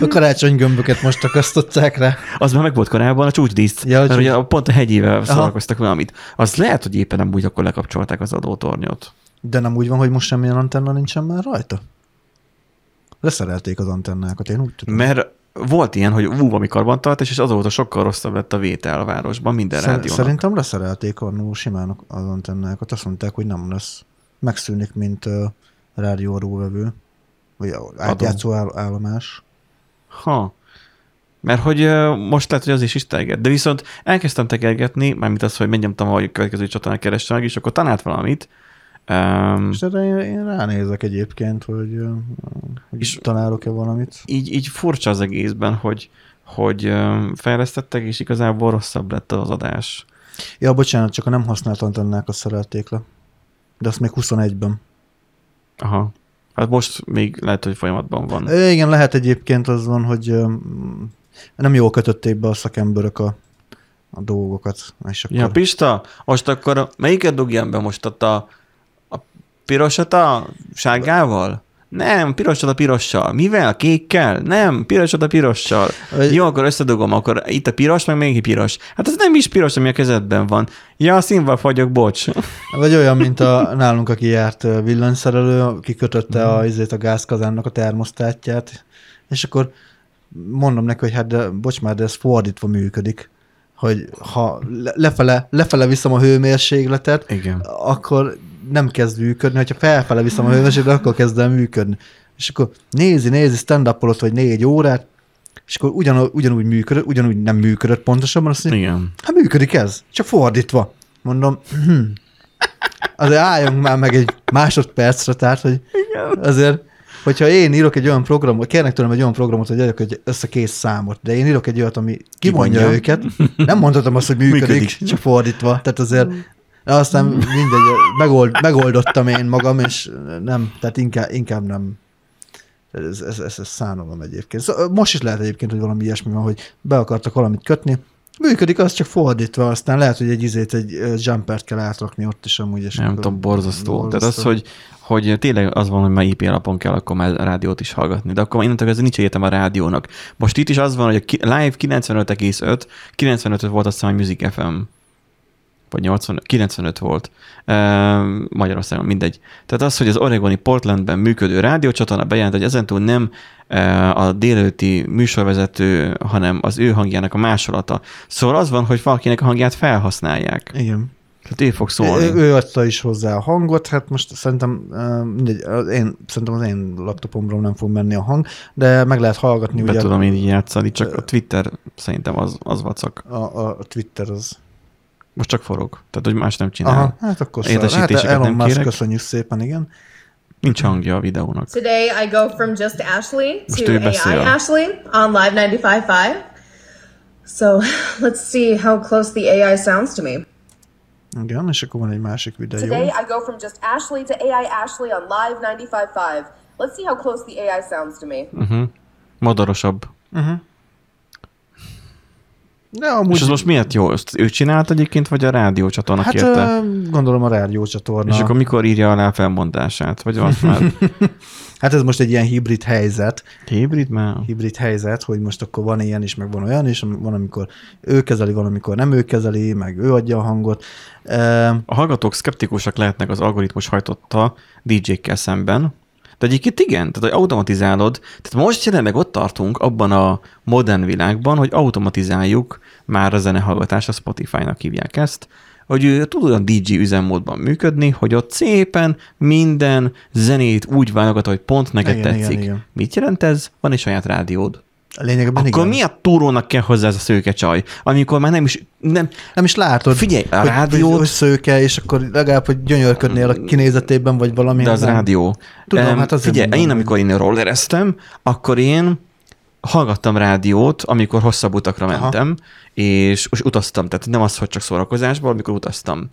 S2: A karácsonygömböket most akasztották rá.
S1: Az már meg volt korábban a csúcsdíszt, ja, mert ugye pont a hegyével szórakoztak valamit. Az lehet, hogy éppen nem úgy akkor lekapcsolták az adótornyot.
S2: De nem úgy van, hogy most semmilyen antenna nincsen már rajta? Leszerelték az antennákat, én úgy tudom.
S1: Mert volt ilyen, hogy ú, ami karbantartás, és azóta sokkal rosszabb lett a vétel a városban, minden
S2: Szer-
S1: rádiónak.
S2: Szerintem leszerelték annó simán az antennákat. Azt mondták, hogy nem lesz. Megszűnik, mint uh, rádióadóvevő. Vagy átjátszó áll- állomás.
S1: Ha. Mert hogy most lehet, hogy az is is terged. De viszont elkezdtem tekergetni, mármint az, hogy megnyomtam, hogy a következő csatornán kerestem meg, és akkor talált valamit. Um,
S2: És erre én, én ránézek egyébként, hogy, hogy
S1: És-
S2: találok-e valamit.
S1: így, így furcsa az egészben, hogy, hogy fejlesztettek, és igazából rosszabb lett az adás.
S2: Ja, bocsánat, csak a nem használt antennákat szerelték le. De azt még 21-ben.
S1: Aha. Hát most még lehet, hogy folyamatban van.
S2: Igen, lehet egyébként az van, hogy nem jól kötötték be a szakemberök a, a dolgokat. És akkor...
S1: Ja, Pista, most akkor melyiket dugjam be most ott a, a pirosat a sárgával? Nem, pirosat a pirossal. Mivel? Kékkel? Nem, pirosat a pirossal. Jó, akkor összedugom, akkor itt a piros, meg még piros. Hát ez nem is piros, ami a kezedben van. Ja, színval fagyok, bocs.
S2: Vagy olyan, mint a nálunk, aki járt villanyszerelő, kikötötte a, izét, a gázkazánnak a termosztátját, és akkor mondom neki, hogy hát de, bocs már, de ez fordítva működik, hogy ha le- lefele, lefele viszem a hőmérsékletet,
S1: Igen.
S2: akkor nem kezd működni, hogyha felfele viszem a hőmérsékletet, akkor kezd el működni. És akkor nézi, nézi, stand up vagy négy órát, és akkor ugyan, ugyanúgy működött, ugyanúgy nem működött pontosabban, azt mondja,
S1: Igen.
S2: Hát működik ez, csak fordítva. Mondom, hm. azért álljunk már meg egy másodpercre, tehát, hogy azért, hogyha én írok egy olyan programot, kérnek tőlem egy olyan programot, hogy adjak össze két számot, de én írok egy olyat, ami kimondja
S1: Kimondja.
S2: őket, nem mondhatom azt, hogy működik,
S1: Működik.
S2: csak fordítva. Tehát azért aztán mindegy, megold, megoldottam én magam, és nem, tehát inkább, inkább nem. Ez, ez, ez, ez szánalom egyébként. Szóval most is lehet egyébként, hogy valami ilyesmi van, hogy be akartak valamit kötni, működik, az csak fordítva, aztán lehet, hogy egy izét, egy jumpert kell átrakni ott is amúgy. És
S1: Nem tudom, borzasztó. Tehát az, hogy, hogy tényleg az van, hogy már IP alapon kell akkor már rádiót is hallgatni. De akkor innentől ez nincs egyetem a rádiónak. Most itt is az van, hogy a live 95,5, 95 volt azt hiszem, hogy Music FM vagy 80, 95 volt Magyarországon, mindegy. Tehát az, hogy az Oregoni Portlandben működő rádiócsatorna bejelent, hogy ezentúl nem a délőtti műsorvezető, hanem az ő hangjának a másolata. Szóval az van, hogy valakinek a hangját felhasználják.
S2: Igen.
S1: Tehát ő fog szólni.
S2: Ő, ő adta is hozzá a hangot, hát most szerintem, mindegy, az én, szerintem az én laptopomról nem fog menni a hang, de meg lehet hallgatni
S1: Be
S2: ugye
S1: tudom én így játszani, csak a Twitter szerintem az, az vacak.
S2: a, a Twitter az.
S1: Most csak forog. Tehát, hogy más nem csinál.
S2: Aha, hát akkor szar. Hát Elon
S1: nem
S2: Musk,
S1: kérek.
S2: köszönjük szépen, igen.
S1: Nincs hangja a videónak.
S3: Today I go from just Ashley to AI
S1: beszél.
S3: Ashley on Live 95.5. So let's see how close the AI sounds to me.
S2: Igen, és akkor van egy másik videó.
S3: Today I go from just Ashley to AI Ashley on Live 95.5. Let's see how close the AI sounds to me.
S1: Uh-huh. Modorosabb.
S2: De amúgy,
S1: És az most miért jó? Ezt ő csinált egyébként, vagy a rádiócsatorna
S2: hát
S1: kérte?
S2: gondolom a rádiócsatorna.
S1: És akkor mikor írja alá a felmondását? Vagy azt már
S2: Hát ez most egy ilyen hibrid helyzet,
S1: hibrid már?
S2: hibrid helyzet, hogy most akkor van ilyen is, meg van olyan is, van, amikor ő kezeli, van, amikor nem ő kezeli, meg ő adja a hangot.
S1: A hallgatók szkeptikusak lehetnek az algoritmus hajtotta DJ-kkel szemben, de egyébként igen, tehát hogy automatizálod, tehát most jelenleg ott tartunk abban a modern világban, hogy automatizáljuk már a zenehallgatás, a Spotify-nak hívják ezt, hogy ő tud olyan DJ üzemmódban működni, hogy ott szépen minden zenét úgy válogat, hogy pont neked
S2: Igen, igen,
S1: tetszik.
S2: igen.
S1: Mit jelent ez? Van egy saját rádiód.
S2: A lényegben
S1: Akkor
S2: igen.
S1: miért túrónak kell hozzá ez a szőke csaj, amikor már nem is, nem,
S2: Nem is látod,
S1: Figyelj, a
S2: hogy,
S1: rádiót-
S2: hogy, szőke, és akkor legalább, hogy gyönyörködnél a kinézetében, vagy valami.
S1: De az
S2: nem.
S1: rádió.
S2: Tudom,
S1: Em,
S2: hát azért
S1: Figyelj,
S2: mondom,
S1: én amikor én rollereztem, akkor én hallgattam rádiót, amikor hosszabb utakra
S2: Aha.
S1: mentem, és, és utaztam. Tehát nem az, hogy csak szórakozásból, amikor utaztam.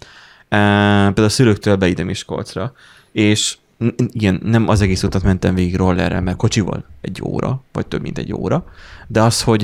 S1: E, például a szülőktől be ide Miskolcra. És igen, nem az egész utat mentem végig rollerrel, mert kocsival egy óra, vagy több mint egy óra, de az, hogy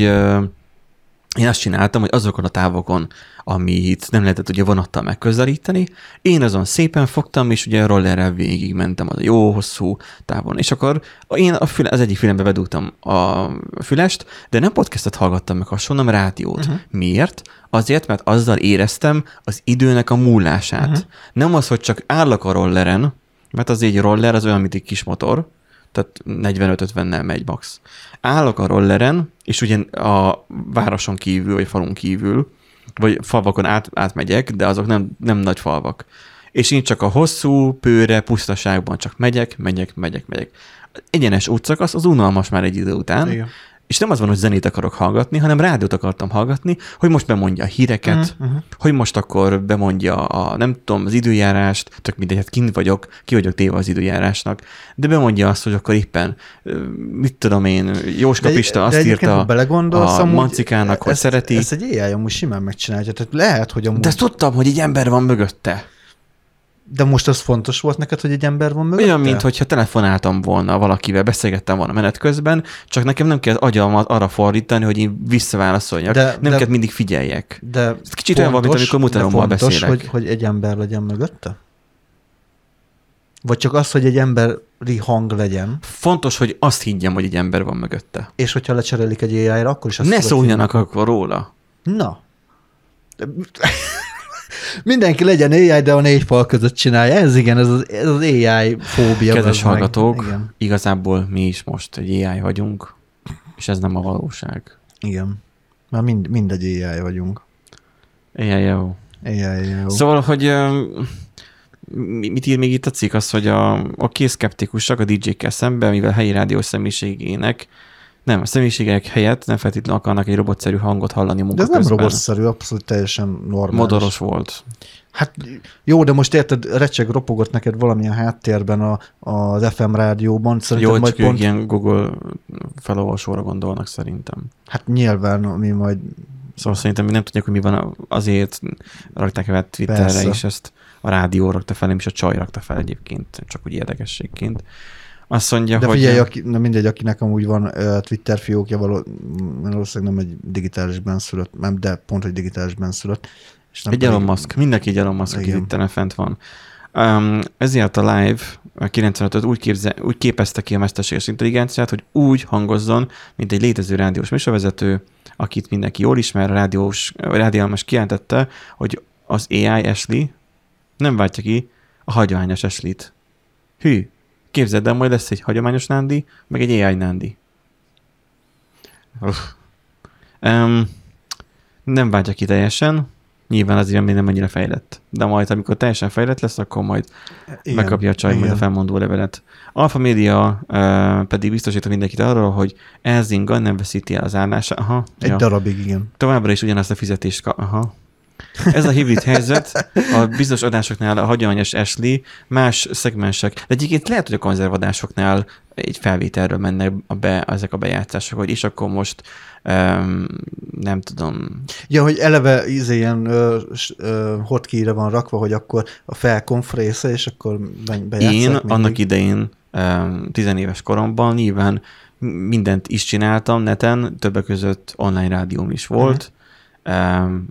S1: én azt csináltam, hogy azokon a távokon, amit nem lehetett ugye vonattal megközelíteni, én azon szépen fogtam, és ugye rollerrel végig mentem az a jó hosszú távon. És akkor én a füle, az egyik fülembe bedugtam a fülest, de nem podcastet hallgattam meg hasonlóan, hanem rádiót. Uh-huh. Miért? Azért, mert azzal éreztem az időnek a múlását. Uh-huh. Nem az, hogy csak állok a rolleren, mert az egy roller, az olyan, mint egy kis motor, tehát 45-50-nel megy max. Állok a rolleren, és ugye a városon kívül, vagy falun kívül, vagy falvakon át, átmegyek, de azok nem, nem nagy falvak. És én csak a hosszú, pőre, pusztaságban csak megyek, megyek, megyek, megyek. Egyenes útszakasz, az unalmas már egy idő után,
S2: Igen.
S1: És nem az van, hogy zenét akarok hallgatni, hanem rádiót akartam hallgatni, hogy most bemondja a híreket, uh-huh, hogy most akkor bemondja a, nem tudom, az időjárást, tök mindegy, hát kint vagyok, ki vagyok téve az időjárásnak, de bemondja azt, hogy akkor éppen, mit tudom én, Jóska
S2: De-
S1: Pista
S2: de
S1: azt írta a
S2: amúgy
S1: Mancikának, hogy
S2: ezt,
S1: szereti.
S2: Ezt egy AI amúgy simán megcsinálja. Tehát lehet, hogy amúgy...
S1: De ezt tudtam, hogy egy ember van mögötte.
S2: De most az fontos volt neked, hogy egy ember van mögötte?
S1: Olyan, mint hogyha telefonáltam volna valakivel, beszélgettem volna menet közben, csak nekem nem kell agyamat arra fordítani, hogy én visszaválaszoljak.
S2: De-
S1: nem
S2: de-
S1: kell mindig figyeljek.
S2: De
S1: Ez kicsit olyan van, mint amikor
S2: fontos,
S1: beszélek.
S2: hogy, hogy egy ember legyen mögötte? Vagy csak az, hogy egy emberi hang legyen,
S1: Fontos, hogy azt higgyem, hogy egy ember van mögötte.
S2: és hogyha lecserélik egy AI-ra, akkor is azt
S1: ne szóljanak akkor róla.
S2: Na. Mindenki legyen AI, de a négy fal között csinálja. Ez igen, ez az, ez az AI fóbia.
S1: Kedves
S2: meg.
S1: hallgatók,
S2: Igen.
S1: igazából mi is most egy AI vagyunk, és ez nem a valóság.
S2: igen. Már mind, mindegy AI vagyunk.
S1: AI jó.
S2: AI, jó.
S1: Szóval, hogy mit ír még itt a cikk, az, hogy a, a készkeptikusak a DJ-kkel szemben, mivel helyi rádió személyiségének, nem, a személyiségek helyett nem feltétlenül akarnak egy robotszerű hangot hallani munka
S2: De ez nem
S1: közben.
S2: robotszerű, abszolút teljesen normális.
S1: Modoros volt.
S2: Hát jó, de most érted, recseg, ropogott neked valamilyen háttérben a, az FM rádióban. Szerintem
S1: Jó,
S2: majd
S1: csak
S2: pont,
S1: ilyen Google felolvasóra gondolnak szerintem.
S2: hát nyilván mi majd
S1: Szóval szerintem mi nem tudják, hogy mi van, azért rakták fel Twitterre
S2: Persze.
S1: is ezt a rádió rakta fel, nem is a csaj rakta fel egyébként, csak úgy érdekességként. Azt mondja,
S2: De
S1: hogy...
S2: figyelj, aki, na mindegy, akinek amúgy van uh, Twitter fiókja, való, valószínűleg nem egy digitális benszülött, nem, de pont egy digitális benszülött. És nem
S1: Egy Elon Musk, mindenki egy Elon Musk, aki. Twitteren fent van. Um, ezért a live a 95 úgy, képze, úgy képezte ki a mesterséges intelligenciát, hogy úgy hangozzon, mint egy létező rádiós műsorvezető, akit mindenki jól ismer, rádiós, rádiálmas kijelentette, hogy az AI Ashley nem váltja ki a hagyományos Ashley-t. Hű, képzeld el, majd lesz egy hagyományos Nándi, meg egy AI Nándi. Um, nem váltja ki teljesen, nyilván azért még nem annyira fejlett. De majd, amikor teljesen fejlett lesz, akkor majd igen, megkapja a csaj majd a felmondó levelet. Alfa Media uh, pedig biztosít mindenkit arról, hogy Elzinga nem veszíti el az állását. Aha,
S2: Egy
S1: ja.
S2: darabig, igen.
S1: Továbbra is ugyanazt a fizetést kap. Aha. Ez a hibrid helyzet a bizonyos adásoknál a hagyományos Ashley, más szegmensek. De egyébként lehet, hogy a konzervadásoknál egy felvételről mennek a be, ezek a bejátszások, hogy és akkor most um, nem tudom,
S2: Ja, hogy eleve íze ilyen ö, s- ö, hotkey-re van rakva, hogy akkor a felkonf része, és akkor be, bejátszák
S1: Én
S2: mindig.
S1: annak idején, um, tizenéves koromban nyilván mindent is csináltam neten, többek között online rádióm is volt, um,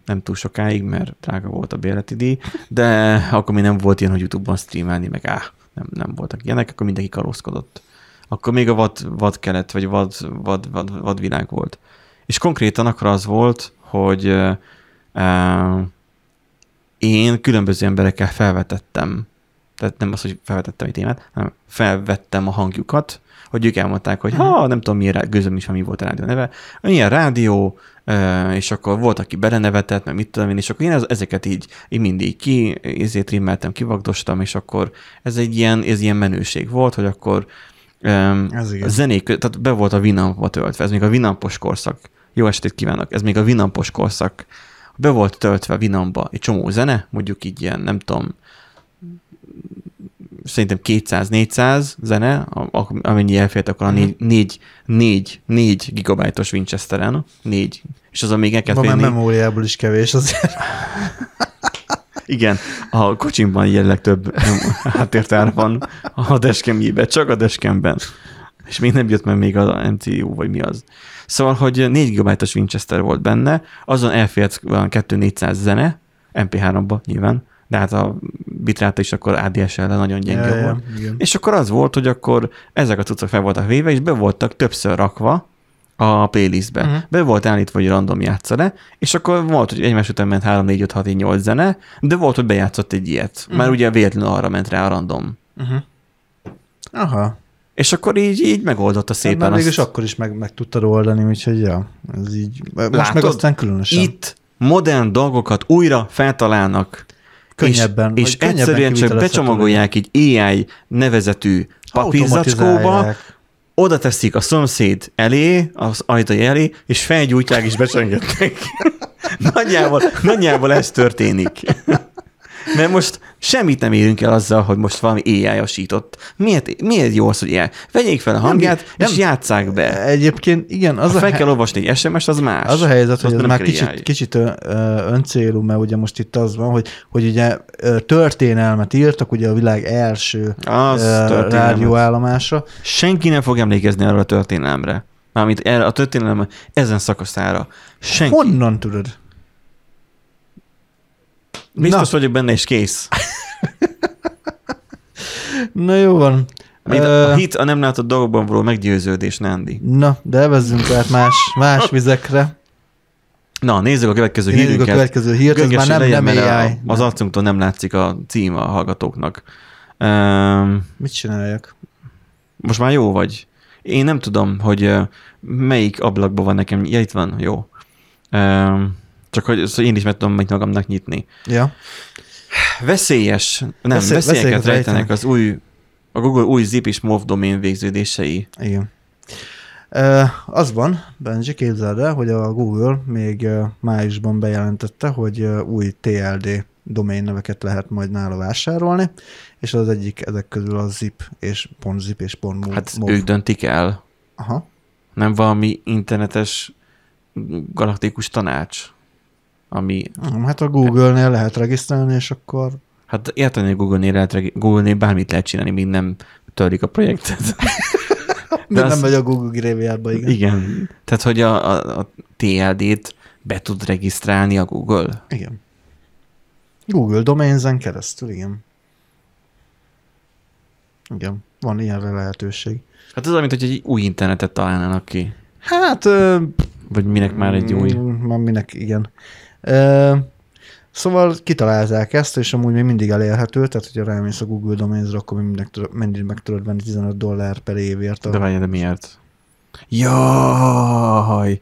S1: nem túl sokáig, mert drága volt a bérleti díj, de akkor még nem volt ilyen, hogy YouTube-on streamelni, meg áh, nem, nem voltak ilyenek, akkor mindenki kalózkodott. Akkor még a vad, vad kelet, vagy vad, vad, vad, vad világ volt. És konkrétan akkor az volt, hogy uh, én különböző emberekkel felvetettem tehát nem az, hogy felvetettem egy témát, hanem felvettem a hangjukat, hogy ők elmondták, hogy ha, nem tudom, milyen gőzöm is, mi volt a rádió neve, milyen rádió, és akkor volt, aki belenevetett, meg mit tudom én, és akkor én ez- ezeket így, így mindig ki, ezért rimmeltem, kivagdostam, és akkor ez egy ilyen, ez ilyen menőség volt, hogy akkor
S2: Ez igen.
S1: a zenék, tehát be volt a Winampba töltve, ez még a Winampos korszak. Jó estét kívánok, ez még a Winampos korszak. Be volt töltve Winampa egy csomó zene, mondjuk így ilyen, nem tudom, szerintem 200-400 zene, a- a- amennyi elfért akkor a
S2: Mhm.
S1: 4, 4, 4, 4 gigabájtos Winchesteren, 4, és azon még el kell
S2: Ma már memóriából is kevés azért.
S1: Igen, a kocsimban jelenleg több háttértár van a dashcamjében, csak a dashcamben. És még nem jött meg még a MCU, vagy mi az. Szóval, hogy 4 GB-os Winchester volt benne, azon elfért olyan 2-400 zene, MP3-ba nyilván, de hát a bitráta is akkor ADSL-le nagyon gyenge
S2: Ja, ja,
S1: volt.
S2: igen.
S1: És akkor az volt, hogy akkor ezek a cuccok fel voltak véve, és be voltak többször rakva a playlistbe.
S2: Mhm.
S1: Uh-huh. Be volt állítva, hogy random játsza és akkor volt, hogy egymás után ment 3, 4, 5, 6, 7, 8 zene, de volt, hogy bejátszott egy ilyet. Uh-huh. Már ugye véletlenül arra ment rá a random.
S2: Uh-huh. Aha.
S1: És akkor így, így megoldotta
S2: Szépen
S1: szépen
S2: Már végül is
S1: azt.
S2: akkor is meg, meg tudtad oldani, úgyhogy ja, ez így. Most
S1: Látod?
S2: meg aztán különösen.
S1: Itt modern dolgokat újra feltalálnak,
S2: Könnyebben,
S1: és, és
S2: könnyebben
S1: egyszerűen csak becsomagolják egy AI nevezetű papírzacskóba, oda teszik a szomszéd elé, az ajtaj elé, és felgyújtják és becsengetnek. nagyjából, nagyjából ez történik. Mert most semmit nem érünk el azzal, hogy most valami AI-asított. Miért, miért jó az, hogy AI? Vegyék fel a hangját,
S2: nem.
S1: és játsszák be.
S2: Egyébként igen, az
S1: Ha
S2: a,
S1: fel
S2: he-
S1: kell olvasni egy SMS, az más.
S2: az a helyzet, hogy
S1: Az
S2: ez
S1: nem
S2: már kicsit, kicsit öncélú, mert ugye most itt az van, hogy, hogy ugye történelmet írtak ugye a világ első
S1: Az
S2: rádióállomása.
S1: Senki nem fog emlékezni arra a történelemre. Mármint erre a történelem ezen szakaszára. Senki.
S2: Honnan tudod?
S1: Biztos
S2: Na.
S1: vagyok benne, és kész.
S2: Na jó van. Ö,
S1: a hit a nem látott dolgokban való meggyőződés, Nándi.
S2: Na, de evezzünk át más, más vizekre.
S1: Na, nézzük a következő
S2: Nézzük a
S1: hírünket.
S2: következő hírt, ez már nem,
S1: legyen,
S2: nem AI.
S1: A, az arcunktól nem látszik a cím a hallgatóknak. Um,
S2: Mit csináljak?
S1: most már jó vagy. Én nem tudom, hogy ö, melyik ablakban van nekem. Ja, itt van, jó. Um, csak hogy szóval én is meg tudom majd magamnak nyitni.
S2: Ja.
S1: Veszélyes, nem,
S2: Veszély-
S1: Veszély, veszélyeket
S2: veszélyeket
S1: rejtenek
S2: rejtenek.
S1: az új, a Google új zip és MOV domén végződései.
S2: Igen. Az van, Benji, képzeld el, hogy a Google még májusban bejelentette, hogy új TLD domain neveket lehet majd nála vásárolni, és az egyik ezek közül a zip és .zip és .mov.
S1: Hát
S2: mov.
S1: ők döntik el.
S2: Aha.
S1: Nem valami internetes galaktikus tanács, ami,
S2: Hm, Hát a Google-nél lehet regisztrálni, és akkor
S1: hát érteni, hogy Google-nél, lehet, regi- Google-nél bármit lehet csinálni, mind nem törik a projektet.
S2: de
S1: az-
S2: nem megy a Google graveyardba, igen.
S1: Igen. Tehát, hogy a, a, a TLD-t be tud regisztrálni a Google.
S2: Igen. Google domainzen keresztül, igen. Igen, van ilyenre lehetőség.
S1: Hát ez olyan, mint hogy egy új internetet találnának ki.
S2: Hát, ö,
S1: Vagy minek már egy új.
S2: Mm, Már minek, igen. Szóval kitalálták ezt, és amúgy még mindig elérhető, tehát hogyha rámész a Google Domains-ra, akkor mindig, mindig meg tudod venni 15 dollár per évért. A...
S1: De várj, de miért? Jaj!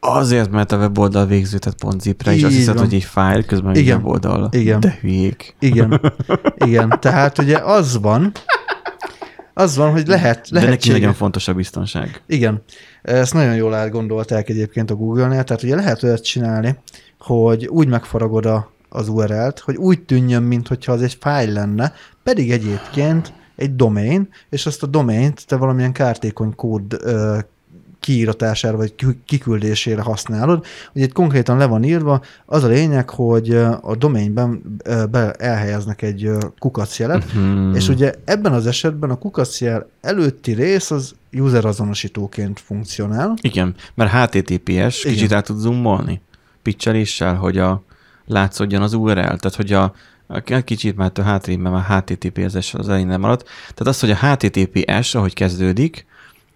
S1: Azért, mert a weboldal végzőtet pont zipre, és azt hiszed, hogy egy fájl, közben
S2: Igen.
S1: egy weboldal.
S2: Igen.
S1: De hülyék.
S2: Igen, igen. Tehát ugye az van, az van, hogy lehet,
S1: De neki nagyon fontos a biztonság.
S2: Igen. Ezt nagyon jól átgondolták egyébként a Google-nél, tehát ugye lehet olyat csinálni, hogy úgy megfaragod a, az URL-t, hogy úgy tűnjön, mintha az egy fájl lenne, pedig egyébként egy domain, és azt a domaint te valamilyen kártékony kód ö, kiíratására vagy ki- kiküldésére használod. Ugye itt konkrétan le van írva, az a lényeg, hogy a domainben be elhelyeznek egy kukacjelet,
S1: Hmm.
S2: és ugye ebben az esetben a kukacjel előtti rész az user azonosítóként funkcionál.
S1: Igen, mert HTTPS,
S2: Igen.
S1: kicsit át tud zoomolni picseléssel, hogy a, látszódjon az URL, tehát hogy a, a kicsit már a hátrébb, mert már HTTPS az elején nem maradt. Tehát az, hogy a HTTPS, ahogy kezdődik,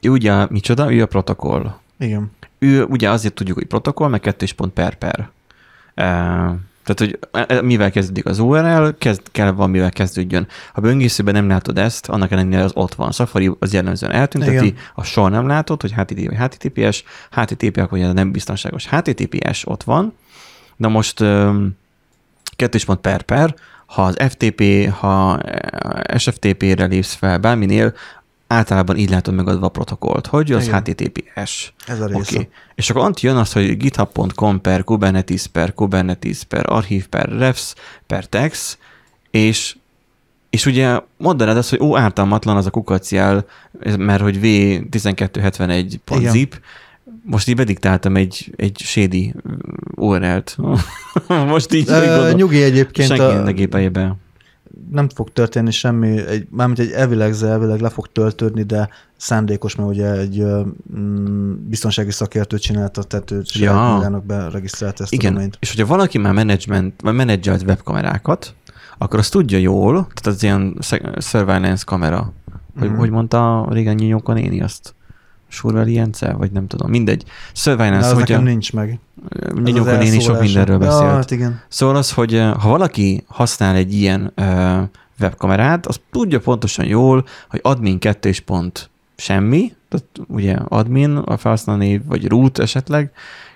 S1: ő ugye micsoda? Ő a protokoll.
S2: Igen.
S1: Ő ugye azért tudjuk, hogy protokoll, meg kettős pont per per. Tehát, hogy e- mivel kezdődik az URL, kezd, kell valamivel kezdődjön. Ha böngészőben nem látod ezt, annak ellenére az ott van. Safari az jellemzően eltünteti,
S2: Igen.
S1: a soha nem látod, hogy HTTP vagy HTTPS, HTTP akkor ugye nem biztonságos. HTTPS ott van, na most kettős pont per per, ha az FTP, ha eh, SFTP-re lépsz fel bárminél, általában így látod megadva a protokollt, hogy az
S2: Igen.
S1: HTTPS.
S2: Ez a része.
S1: Okay. És akkor ott jön az, hogy github.com per kubernetes per kubernetes per archív per refs per text, és és ugye mondd el azt, hogy ó, ártalmatlan az a kukacjel, mert hogy v1271.zip, most így bediktáltam egy, egy shady URL-t. most így,
S2: Ö, nyugi egyébként,
S1: Senki
S2: a,
S1: ne gépelje be.
S2: Nem fog történni semmi, egy, mármint egy elvileg, elvileg le fog töltődni, de szándékos, mert ugye egy mm, biztonsági szakértő csinálta, tehát ő
S1: Ja.
S2: magának beregisztrálta ezt a
S1: Igen,
S2: domaint.
S1: és hogyha valaki már management, vagy menedzselt webkamerákat, akkor azt tudja jól, tehát az ilyen surveillance kamera, hogy,
S2: Mhm.
S1: hogy mondta régen Nyinyóka néni azt? Surveillance, vagy nem tudom, mindegy.
S2: De
S1: Surveillance,
S2: az
S1: hogyha
S2: nekem nincs meg. Az
S1: Nyinyóka néni sok mindenről
S2: Ja,
S1: beszélt.
S2: hát igen.
S1: Szóval az, hogy eh, ha valaki használ egy ilyen uh, webkamerát, az tudja pontosan jól, hogy admin 2 pont semmi, tehát ugye admin a felhasználó név, vagy root esetleg,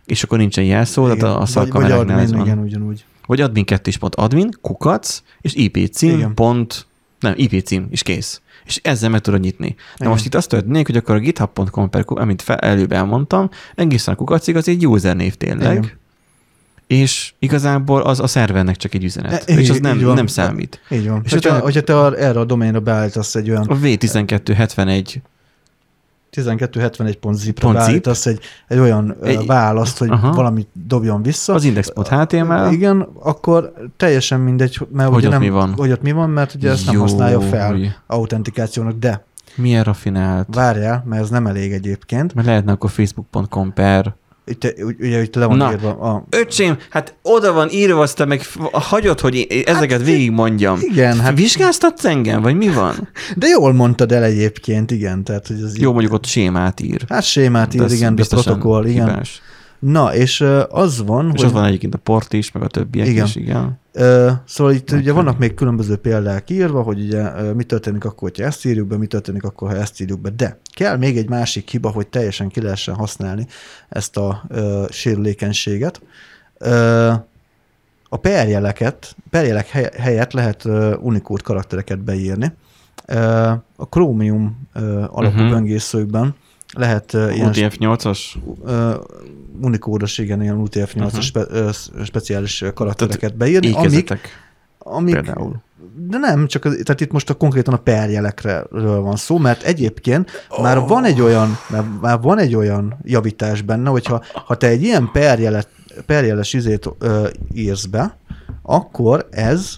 S1: és akkor nincsen jelszó,
S2: Igen.
S1: tehát a
S2: vagy
S1: szakkameráknál ez van.
S2: igen, ugyanúgy.
S1: Vagy admin 2 pont admin, kukac, és IP cím,
S2: Igen.
S1: pont, nem, IP cím, és kész. És ezzel meg tudod nyitni. Na
S2: Igen.
S1: most itt azt történik, hogy akkor a github.com per, amit fel, előbb elmondtam, egészen a kukacig az egy user név tényleg,
S2: Igen.
S1: és igazából az a szervernek csak egy üzenet.
S2: E,
S1: és az nem,
S2: van.
S1: nem számít.
S2: Így van.
S1: És
S2: hogyha,
S1: hogyha-
S2: te ar- erre a doménre beállítasz egy olyan
S1: A V1271
S2: 1271.zip-re
S1: Pont zip.
S2: beállítasz egy, egy olyan egy, választ, hogy
S1: Aha.
S2: valamit dobjon vissza.
S1: az index.html,
S2: Igen, akkor teljesen mindegy, mert
S1: Hogy
S2: ugye
S1: ott
S2: nem,
S1: mi van.
S2: hogy ott mi van, mert ugye ezt nem
S1: Jó,
S2: használja fel autentikációnak, de
S1: milyen rafinált.
S2: várjál, mert ez nem elég egyébként.
S1: Mert lehetne akkor facebook.com per
S2: Itt, ugye itt le van
S1: Na.
S2: írva a...
S1: Öcsém, hát oda van írva, azt te meg hagyod, hogy ezeket hát, végigmondjam.
S2: igen, hát-
S1: Vizsgáztatsz engem, vagy mi van?
S2: De jól mondtad el egyébként, igen, tehát hogy az
S1: Jó, mondjuk ott sémát ír.
S2: Hát sémát ír,
S1: ez
S2: igen, de protokoll, igen.
S1: hibás.
S2: Na, és az van,
S1: És
S2: hogy...
S1: ott van egyébként a port is, meg a többiek
S2: Igen.
S1: is, igen.
S2: Szóval itt
S1: Oké.
S2: ugye vannak még különböző példák írva, hogy ugye mi történik akkor, hogyha ezt írjuk be, mi történik akkor, ha ezt írjuk be. De kell még egy másik hiba, hogy teljesen ki lehessen használni ezt a ö, sérülékenységet. Ö, a perjeleket, perjelek hely- helyett lehet ö, Unicode karaktereket beírni. A Chromium alapú uh-huh. böngészőkben lehet ö, ilyen
S1: UTF-8-as?
S2: uh, unikódos, igen, ilyen UTF-8-as
S1: Mhm.
S2: uh-huh. spe, ö, speciális karaktereket beírni, amik, amik
S1: például.
S2: de nem, csak az, tehát itt most a konkrétan a perjelekről van szó, mert egyébként oh. már van egy olyan, már, már van egy olyan javítás benne, hogyha ha te egy ilyen perjelet, perjeles izét ö, írsz be, akkor ez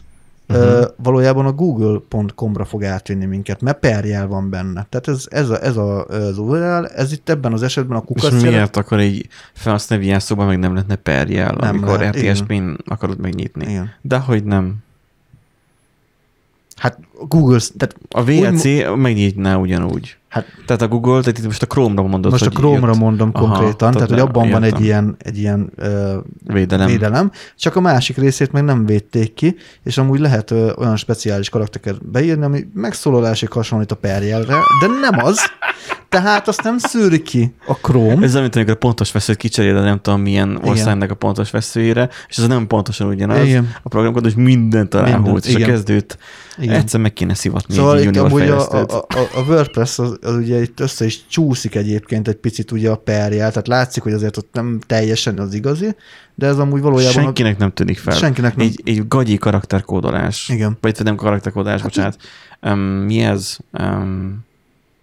S2: uh-huh. valójában a google.com-ra fog átvinni minket, mert perjel van benne. Tehát ez, ez, a, ez a, az URL, ez itt ebben az esetben a
S1: És
S2: kukac jelet-
S1: miért akkor egy felhasználói jelszóban meg nem lehetne perjel,
S2: Nem
S1: amikor
S2: lehet,
S1: RTSP-n akarod megnyitni?
S2: Igen.
S1: De hogy nem.
S2: Hát Google, tehát
S1: A VLC megnyitná ugyanúgy.
S2: Hát-
S1: tehát a Google, tehát itt most a Chrome-ra mondod,
S2: most a Chrome-ra
S1: jött
S2: mondom
S1: Aha,
S2: konkrétan,
S1: tehát
S2: tehát hogy abban van egy
S1: értem.
S2: ilyen, egy ilyen ö,
S1: védelem.
S2: védelem, csak a másik részét meg nem védték ki, és amúgy lehet ö, olyan speciális karaktereket beírni, ami megszólalásig hasonlít a perjelre, de nem az, tehát azt nem szűri ki a Chrome.
S1: Ez amit amikor a pontos veszőt kicserél, nem tudom milyen országnak a pontos veszőjére, és ez nem pontosan ugyanaz.
S2: Igen.
S1: A programkod, hogy mindent aláhúz,
S2: Mindent,
S1: és a
S2: igen.
S1: kezdőt
S2: Igen.
S1: egyszer meg kéne szivatni
S2: Szóval
S1: egy
S2: itt amúgy a, a, a, a WordPress az, az ugye itt össze is csúszik egyébként egy picit ugye a perjel, tehát látszik, hogy azért ott nem teljesen az igazi, de ez amúgy valójában...
S1: Senkinek nem tűnik fel.
S2: Senkinek nem.
S1: Egy, egy gagyi karakterkódolás.
S2: Igen.
S1: Vagy nem karakterkódolás, hát bocsánat. Um, mi ez? Um,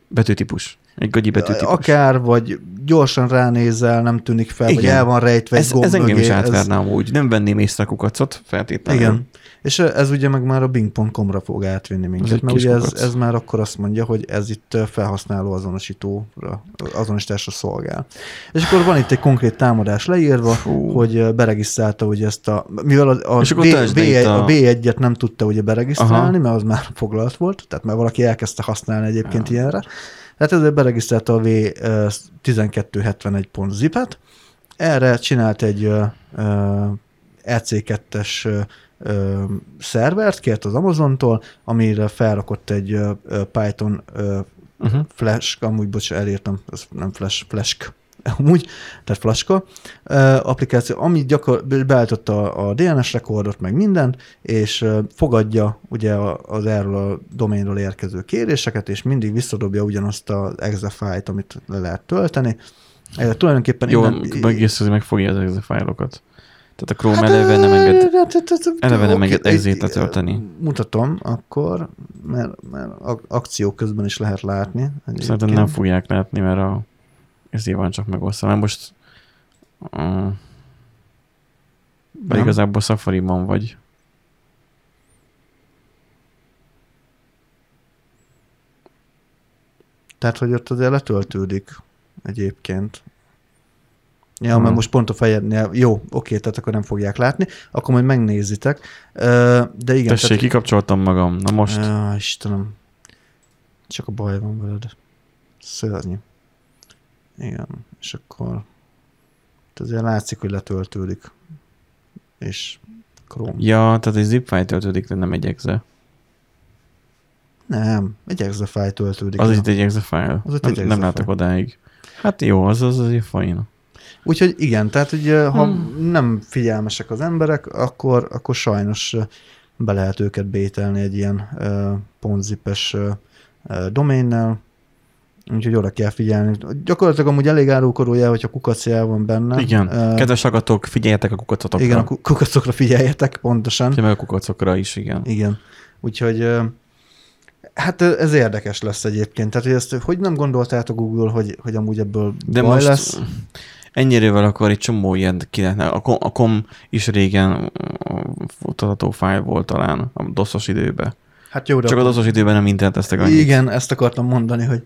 S1: betűtípus. Egy gagyi betűtípus.
S2: Akár, vagy gyorsan ránézel, nem tűnik fel, Igen. vagy el van rejtve egy
S1: ez,
S2: gomb
S1: ez engem
S2: mögé,
S1: is
S2: ez-
S1: átverne amúgy. Nem venném észre a kukacot feltétlenül.
S2: Igen. És ez ugye meg már a bing.com-ra fog átvinni
S1: egy
S2: minket, mert ugye ez,
S1: kukac.
S2: ez már akkor azt mondja, hogy ez itt felhasználó azonosítóra, azonosításra szolgál. És akkor van itt egy konkrét támadás leírva,
S1: Fú.
S2: hogy beregisztrálta ugye ezt a, mivel a, a, v,
S1: itt a-
S2: a V1-et nem tudta ugye beregisztrálni,
S1: Aha.
S2: mert az már foglalt volt, tehát már valaki elkezdte használni egyébként
S1: Ja.
S2: ilyenre. Tehát beregisztrálta a V ö, 1271.zip-et, erre csinált egy ö, ö, EC2-es ö, ö, szervert, kért az Amazontól, amire felrakott egy Python
S1: Uh-huh.
S2: Flash, amúgy bocs, elírtam, ez nem Flash, Flash, amúgy, tehát Flashka ö, applikáció, ami gyakor, beállította a, DNS rekordot, meg mindent, és fogadja ugye az erről a doménről érkező kéréseket, és mindig visszadobja ugyanazt az exe fájlt, amit le lehet tölteni. E, tulajdonképpen
S1: Jó,
S2: innen-
S1: megészrezni megfogja az exe fájlokat. Tehát a Chrome eleve nem enged. eleve nem enged exét
S2: itt,
S1: letölteni.
S2: Mutatom akkor, mert, mert ak- akció közben is lehet látni.
S1: Szerintem
S2: egyébként.
S1: nem fogják látni, mert a, ezért van csak megosztva. Mert most uh,
S2: Nem.
S1: igazából Safari-ban vagy.
S2: Tehát, hogy ott azért letöltődik egyébként. Ja,
S1: Hmm.
S2: mert most pont a fejednél, jó, oké, tehát akkor nem fogják látni, akkor majd megnézitek. De igen,
S1: Tessék, kikapcsoltam magam. Na most.
S2: Á, Istenem. Csak a baj van veled. Szörnyű. Igen, és akkor azért látszik, hogy letöltődik. És Chrome.
S1: Ja, tehát egy zip file töltődik, de nem egy exe.
S2: Nem, egy exe file töltődik.
S1: Az itt egy exe file.
S2: Az itt
S1: nem,
S2: egy
S1: nem látok odáig. Hát jó, az az azért fajn.
S2: Úgyhogy igen, tehát ugye, ha
S1: Hmm.
S2: nem figyelmesek az emberek, akkor, akkor sajnos be lehet őket bételni egy ilyen uh, ponzipes uh, doménnel, úgyhogy oda kell figyelni. Gyakorlatilag amúgy elég árulkodó jel, hogyha kukacjel van benne.
S1: Igen. Kedves hallgatók, figyeljetek a kukacotokra.
S2: igen, a ku- kukacokra figyeljetek, pontosan.
S1: Meg a kukacokra is, igen.
S2: Igen. Úgyhogy hát ez érdekes lesz egyébként. Tehát, hogy ezt hogy nem gondoltátok Google, hogy, hogy amúgy ebből
S1: De
S2: baj
S1: most
S2: lesz?
S1: ennyirével akkor egy csomó ilyen ki lehetne. A a com is régen futtatható fájl volt talán a doszos időben.
S2: Hát jó, de
S1: Csak a doszos időben nem interneteztek annyit.
S2: Igen, ezt akartam mondani, hogy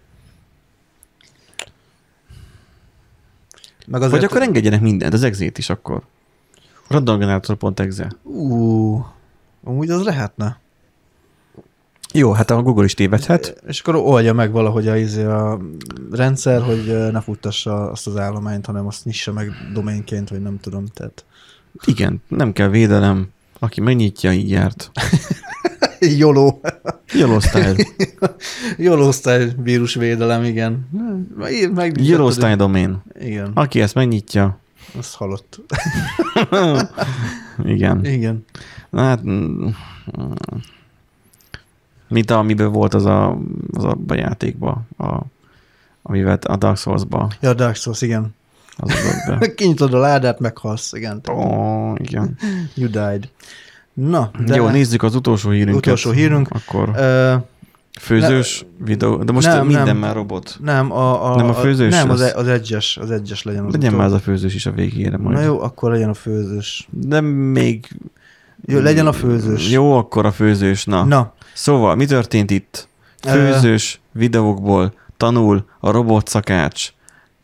S2: meg
S1: Vagy akkor engedjenek mindent, az exét is akkor. Randomgenerator.exe.
S2: Ú, amúgy az lehetne.
S1: Jó, hát a Google is tévedhet.
S2: És akkor oldja meg valahogy a, izé a rendszer, hogy ne futtassa azt az állományt, hanem azt nyissa meg doménként, vagy nem tudom. Tehát
S1: Igen, nem kell védelem. Aki megnyitja, így járt.
S2: Joló.
S1: Yellow style.
S2: Joló style vírusvédelem, igen. Meg,
S1: Yellow style domain.
S2: Igen,
S1: Aki ezt megnyitja,
S2: azt halott.
S1: igen.
S2: Igen.
S1: Na hát, mm, mint amiből volt az a, az a játékba, a, amivel a Dark Souls-ba
S2: Ja, Dark Souls, igen.
S1: az.
S2: Kinyitod a ládát, meghalsz, igen.
S1: Ó, oh, igen.
S2: You died. Na,
S1: De... Jó, nézzük az utolsó hírünket.
S2: Utolsó hírünk.
S1: Akkor
S2: Ö,
S1: főzős videó, de most
S2: nem,
S1: minden
S2: nem.
S1: már robot.
S2: nem, a, a,
S1: Nem a főzős
S2: Nem, az,
S1: lesz?
S2: az egyes, az egyes legyen az
S1: Legyen
S2: utol.
S1: már az a főzős is a végére majd.
S2: Na jó, akkor legyen a főzős.
S1: De még...
S2: Jó, legyen a főzős.
S1: Jó, akkor a főzős, na.
S2: Na,
S1: Szóval, mi történt itt? Főzős videókból tanul a robotszakács.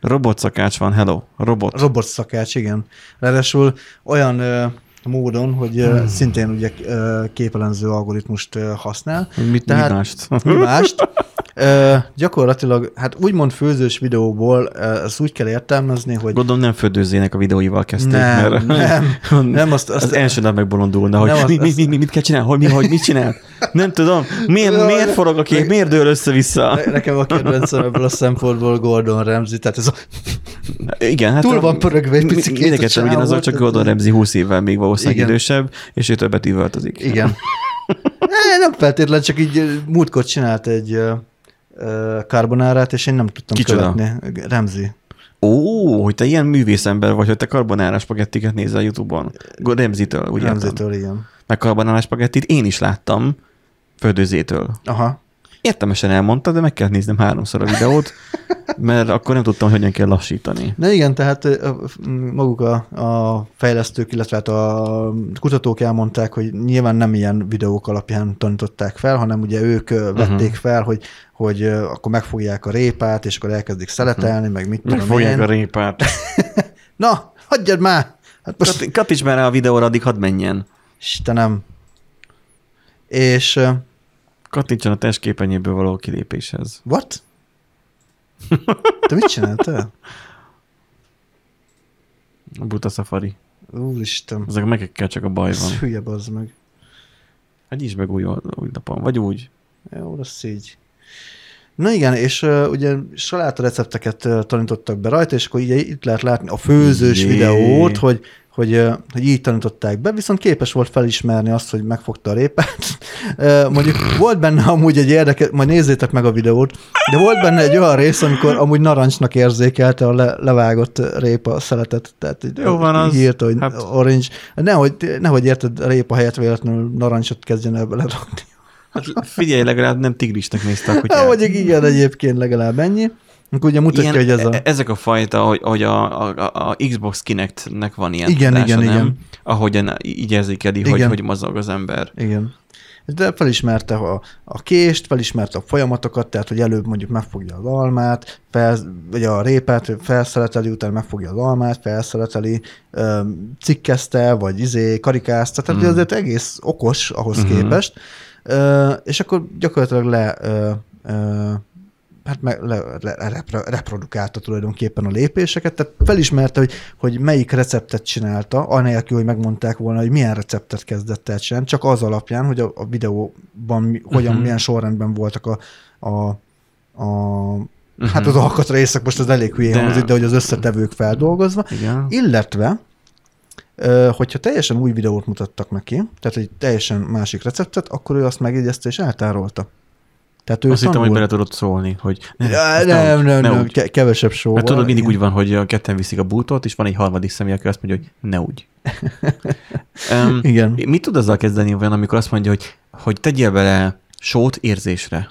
S1: Robotszakács van, hello, robot.
S2: robot szakács, igen. Ráadásul olyan ö, módon, hogy
S1: Hmm.
S2: szintén ugye ö, képelenző algoritmust használ.
S1: Mit,
S2: Tehát-
S1: mi mást?
S2: Ö, gyakorlatilag, hát úgymond főzős videóból ezt úgy kell értelmezni, hogy
S1: Gondolom nem földőzzének a videóival kezdték,
S2: nem,
S1: mert
S2: nem, nem, azt, azt
S1: az első nap megbolondulna, hogy
S2: azt-
S1: mi, mi, mi, mi, mit kell csinálni, hogy, mi, hogy mit csinál? Nem tudom, miért, miért forog a kép, miért dől össze-vissza?
S2: Ne- Nekem a kedvencem ebből a szempontból Gordon Ramsay, tehát ez a,
S1: Igen, hát
S2: túl van pörögve egy
S1: mi-
S2: picikét a
S1: Mindenketten
S2: csávó,
S1: ugyanazok, csak Gordon Ramsay 20 évvel még valószínűleg
S2: Igen.
S1: idősebb, és ő többet üvöltözik.
S2: igen. Ne, nem feltétlen, csak így múltkor csinált egy carbonárát, és én nem tudtam
S1: Kicsoda?
S2: követni. Remzi.
S1: Ó, hogy te ilyen művészember vagy, hogy te karbonárás spagettiket nézel a Youtube-on. Remzitől, értem.
S2: Remzitől, igen.
S1: Meg karbonárás spagettit én is láttam földőzétől.
S2: Aha.
S1: Értelmesen elmondta, de meg kell néznem háromszor a videót, mert akkor nem tudtam, hogy hogyan kell lassítani.
S2: Na igen, tehát maguk a, a fejlesztők, illetve hát a kutatók elmondták, hogy nyilván nem ilyen videók alapján tanították fel, hanem ugye ők ö, vették
S1: Mhm.
S2: fel, hogy, hogy akkor megfogják a répát, és akkor elkezdik szeletelni, meg mit tudom
S1: Megfogják
S2: én.
S1: a répát.
S2: Na, hagyjad már! Hát most,
S1: Kat- már rá a videóra, addig hadd menjen.
S2: Istenem. És,
S1: Kattintson a testképenyéből való kilépéshez.
S2: what? Te mit csináltál?
S1: A buta safari.
S2: Úristen.
S1: Ezek a megekkel csak a baj
S2: Ez
S1: van.
S2: hülye bazd meg.
S1: Hát nyisd meg új, új napon. Vagy úgy.
S2: Jó, lesz így. Na igen, és uh, ugye saláta recepteket uh, tanítottak be rajta, és akkor ugye itt lehet látni a főzős
S1: Jé.
S2: videót, hogy, hogy, uh, hogy így tanították be, viszont képes volt felismerni azt, hogy megfogta a répát. Uh, mondjuk volt benne amúgy egy érdekes, majd nézzétek meg a videót, de volt benne egy olyan rész, amikor amúgy narancsnak érzékelte a le, levágott répa szeletet, tehát így
S1: Jó van az.
S2: így írta, hogy
S1: Hát-
S2: hát... orange. Nehogy, nehogy érted, a répa helyett véletlenül narancsot kezdjen el belerakni.
S1: Hát figyelj, legalább nem tigrisnek nézte a kutyát.
S2: Hát, mondjuk igen, egyébként legalább ennyi. Akkor ugye mutatja,
S1: Ilyen,
S2: hogy ez a...
S1: e- Ezek a fajta, hogy, hogy a, a, a Xbox Kinect-nek van ilyen
S2: Igen,
S1: tudása,
S2: igen,
S1: nem?
S2: igen.
S1: Ahogyan így érzékeli, hogy,
S2: Igen.
S1: hogy mozog az ember.
S2: Igen. De felismerte a, a kést, felismerte a folyamatokat, tehát hogy előbb mondjuk megfogja az almát, fel, vagy a répát felszeleteli, utána megfogja az almát, felszeleteli, öm, cikkezte, vagy izé, karikázta, tehát
S1: Mm.
S2: azért egész okos ahhoz
S1: Mhm.
S2: mm-hmm. képest, és akkor gyakorlatilag le hát meg le, le, repre, reprodukálta tulajdonképpen a lépéseket, tehát felismerte, hogy, hogy melyik receptet csinálta, anélkül, hogy megmondták volna, hogy milyen receptet kezdett el csinálni, csak az alapján, hogy a, a videóban mi, hogyan,
S1: Mhm.
S2: milyen sorrendben voltak a, a, a
S1: Mhm.
S2: hát az alkatrészek, most az elég hülyén
S1: De-
S2: hangzik, de hogy az összetevők feldolgozva,
S1: Igen.
S2: illetve, hogyha teljesen új videót mutattak neki, tehát egy teljesen másik receptet, akkor ő azt megjegyezte és eltárolta. Tehát ő
S1: Azt hittem, hogy
S2: tanul.
S1: bele tudod szólni, hogy ne,
S2: Ja, nem, nem,
S1: ne
S2: nem,
S1: úgy.
S2: ke- kevesebb só
S1: Mert tudod, mindig úgy van, hogy a ketten viszik a bútot, és van egy harmadik személy, aki azt mondja, hogy ne úgy. um,
S2: Igen.
S1: mit tud azzal kezdeni olyan, amikor azt mondja, hogy, hogy tegyél bele sót érzésre?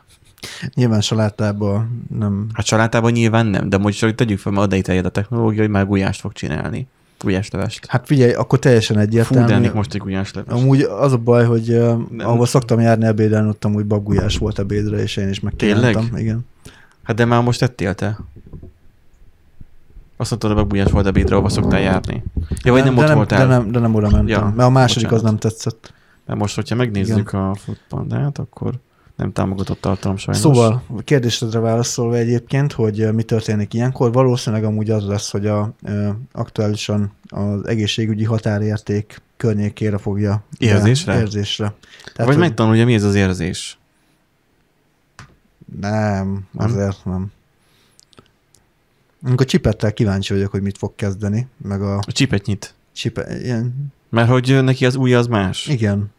S2: Nyilván salátába nem...
S1: Hát salátában nyilván nem, de most csak tegyük fel, mert oda iteljed a technológia, hogy már gulyást fog csinálni. Gulyáslevest.
S2: Hát figyelj, akkor teljesen
S1: Fú, de
S2: egyértelmű.
S1: ennék most egy gulyáslevest.
S2: Amúgy az a baj, hogy
S1: Nem.
S2: ahol szoktam járni ebédelni, ott amúgy babgulyás volt ebédre, és én is megkívántam. Igen.
S1: Hát de már most ettél te. Azt mondtad, hogy gulyás volt ebédre, ahova szoktál járni. Ja, vagy nem,
S2: de
S1: ott
S2: nem,
S1: voltál.
S2: De nem, de nem oda mentem,
S1: Ja,
S2: mert a második
S1: bocsánat.
S2: az nem tetszett.
S1: Mert most, hogyha megnézzük a Foodpandát, akkor nem támogatott tartalom sajnos.
S2: Szóval, a kérdésedre válaszolva egyébként, hogy mi történik ilyenkor, valószínűleg amúgy az lesz, hogy a, aktuálisan az egészségügyi határérték környékére fogja.
S1: Érzésre?
S2: Érzésre.
S1: Vagy
S2: hogy
S1: megtanulja, mi ez az érzés.
S2: Nem,
S1: Nem?
S2: azért nem. Amikor csipettel kíváncsi vagyok, hogy mit fog kezdeni, meg a
S1: A csipet nyit.
S2: csipe, ilyen,
S1: Mert hogy neki az új az más.
S2: igen,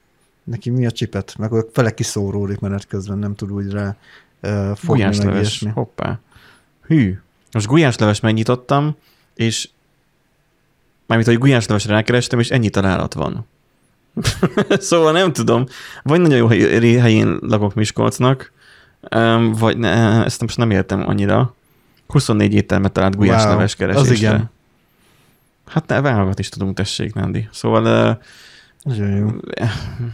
S2: neki mi a csipet, meg a fele kiszóródik menet közben, nem tud úgy rá uh, fogni, meg
S1: Gulyásleves.
S2: ilyesmi.
S1: Hoppá. Hű. Most gulyásleves megnyitottam, és mármint, hogy gulyáslevesre rákerestem, és ennyi találat van. szóval nem tudom. Vagy nagyon jó hely- helyén lakok Miskolcnak, vagy ne, ezt most nem értem annyira. 24 éttermet talált gulyásleves
S2: Wow, az
S1: keresésre.
S2: igen.
S1: Hát ne, válogat is tudunk, tessék, Nandi. Szóval ö,
S2: Nagyon jó.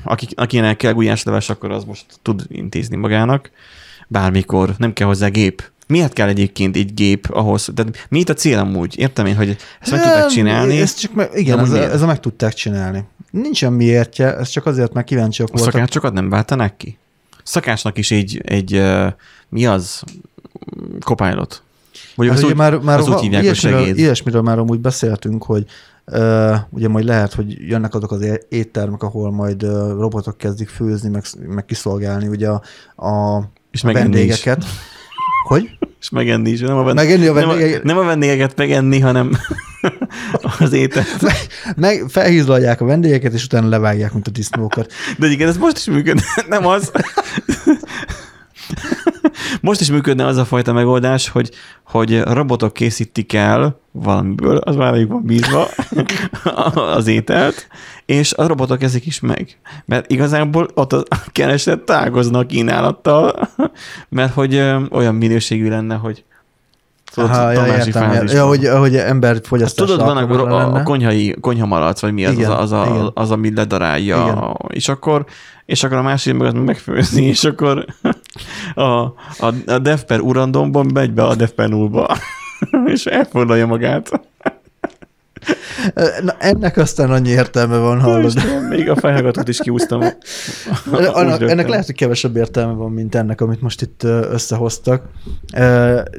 S1: aki, akinek kell gulyásleves, akkor az most tud intézni magának. Bármikor, nem kell hozzá gép. Miért kell egyébként egy gép ahhoz? De mi itt a cél amúgy? Értem én, hogy ezt meg tudták csinálni.
S2: Ezt csak meg, igen, ez, a, ez a meg tudták csinálni. Nincsen miértje, ez csak azért, mert kíváncsiak
S1: A
S2: voltak.
S1: szakácsokat nem váltanák ki? Szakácsnak is egy, egy uh, mi az? Copilot. Mondjuk
S2: Hát ugye
S1: úgy,
S2: már, már
S1: azt úgy hívják,
S2: ilyesmiről, ilyesmiről már amúgy beszéltünk, hogy ugye majd lehet, hogy jönnek azok az éttermek, ahol majd robotok kezdik főzni, meg, meg kiszolgálni ugye a, a
S1: és
S2: a
S1: megenni is.
S2: vendégeket. Hogy?
S1: És megenni is. Nem a, vend...
S2: Megenni a
S1: nem, a,
S2: vendégeket.
S1: nem a vendégeket megenni, hanem az ételt.
S2: Meg felhízlalják a vendégeket, és utána levágják, mint a disznókat.
S1: De igen, ez most is működne, nem az. Most is működne az a fajta megoldás, hogy, hogy robotok készítik el valamiből, az már rájuk van bízva az ételt, és a robotok eszik is meg. Mert igazából ott a kereset tágoznak kínálattal, mert hogy olyan minőségű lenne, hogy tudod,
S2: Aha, ja, értem, ja, hogy, hogy ember fogyasztásra
S1: Tudod, van a, a, konyhai, konyhamalac, vagy mi az,
S2: Igen,
S1: az, az, a, az, ami ledarálja,
S2: Igen.
S1: és akkor, és akkor a másik meg megfőzni, és akkor a, a, a Defper urandomban megy be a Defper nullba, és elfordulja magát.
S2: Na, ennek aztán annyi értelme van, hallod.
S1: Istenem, még a fejhallgatót is kiúztam.
S2: Annak, ennek lehet, hogy kevesebb értelme van, mint ennek, amit most itt összehoztak.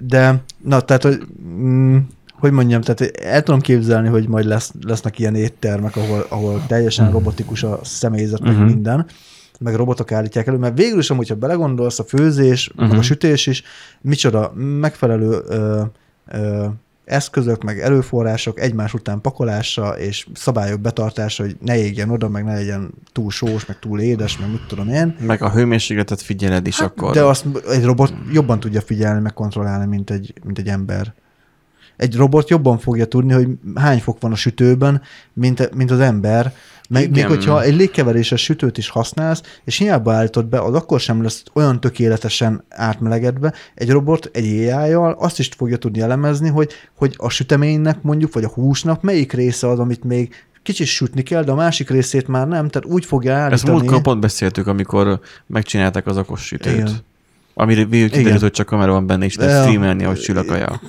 S2: De, na, tehát, hogy, mm, hogy mondjam, tehát el tudom képzelni, hogy majd lesz, lesznek ilyen éttermek, ahol, ahol teljesen robotikus a személyzet, meg
S1: Mhm.
S2: minden, meg robotok állítják elő, mert végül is, amúgy, ha belegondolsz, a főzés, meg a
S1: Mhm.
S2: sütés is, micsoda megfelelő ö, ö, eszközök, meg erőforrások egymás után pakolása és szabályok betartása, hogy ne égjen oda, meg ne legyen túl sós, meg túl édes, meg mit tudom én.
S1: Meg a hőmérsékletet figyeled is akkor.
S2: Hát, De azt egy robot jobban tudja figyelni, meg kontrollálni, mint egy, mint egy ember. Egy robot jobban fogja tudni, hogy hány fok van a sütőben, mint, mint az ember. Meg, még
S1: Igen.
S2: hogyha egy légkeveréses sütőt is használsz, és hiába állítod be, az akkor sem lesz olyan tökéletesen átmelegedve. Egy robot egy ai azt is fogja tudni elemezni, hogy, hogy a süteménynek mondjuk, vagy a húsnak melyik része az, amit még kicsit sütni kell, de a másik részét már nem, tehát úgy fogja
S1: Ezt
S2: állítani.
S1: múltkor pont beszéltük, amikor megcsinálták az okos sütőt.
S2: Igen.
S1: Amire kiderült, hogy csak kamera van benne, és lehet streamelni, ahogy sül a kaja.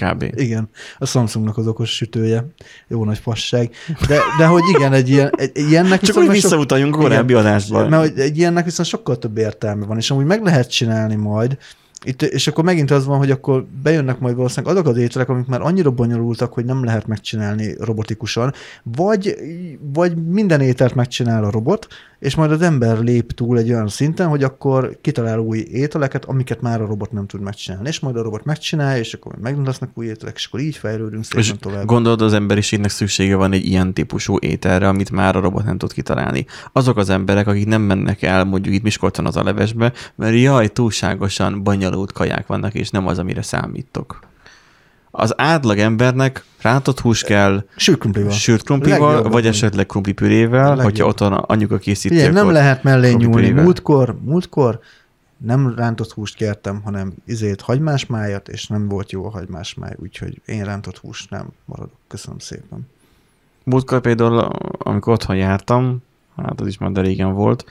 S1: Kb.
S2: Igen, a Samsungnak az okos sütője. Jó nagy fasság. De, de hogy igen, egy, ilyen, egy, ilyennek
S1: Csak
S2: sok-
S1: visszautaljunk korábbi adásba.
S2: Mert hogy egy ilyennek viszont sokkal több értelme van, és amúgy meg lehet csinálni majd, Itt, és akkor megint az van, hogy akkor bejönnek majd valószínűleg azok az ételek, amik már annyira bonyolultak, hogy nem lehet megcsinálni robotikusan, vagy, vagy minden ételt megcsinál a robot, és majd az ember lép túl egy olyan szinten, hogy akkor kitalál új ételeket, amiket már a robot nem tud megcsinálni. És majd a robot megcsinálja, és akkor megint lesznek új ételek, és akkor így fejlődünk szépen
S1: És
S2: tovább.
S1: gondolod, az emberiségnek szüksége van egy ilyen típusú ételre, amit már a robot nem tud kitalálni. Azok az emberek, akik nem mennek el mondjuk itt Miskolcon az a levesbe, mert jaj, túlságosan bonyolult kaják vannak, és nem az, amire számítok. Az átlag embernek rántott hús kell,
S2: Sült krumplival.
S1: vagy esetleg krumplipürével, hogyha otthon anyuka készíti,
S2: Figyelj, nem lehet mellé nyúlni. Múltkor, múltkor nem rántott húst kértem, hanem izét hagymás májat, és nem volt jó a hagymás máj, úgyhogy én rántott húst nem maradok. Köszönöm szépen.
S1: Múltkor például, amikor otthon jártam, hát az is már de régen volt,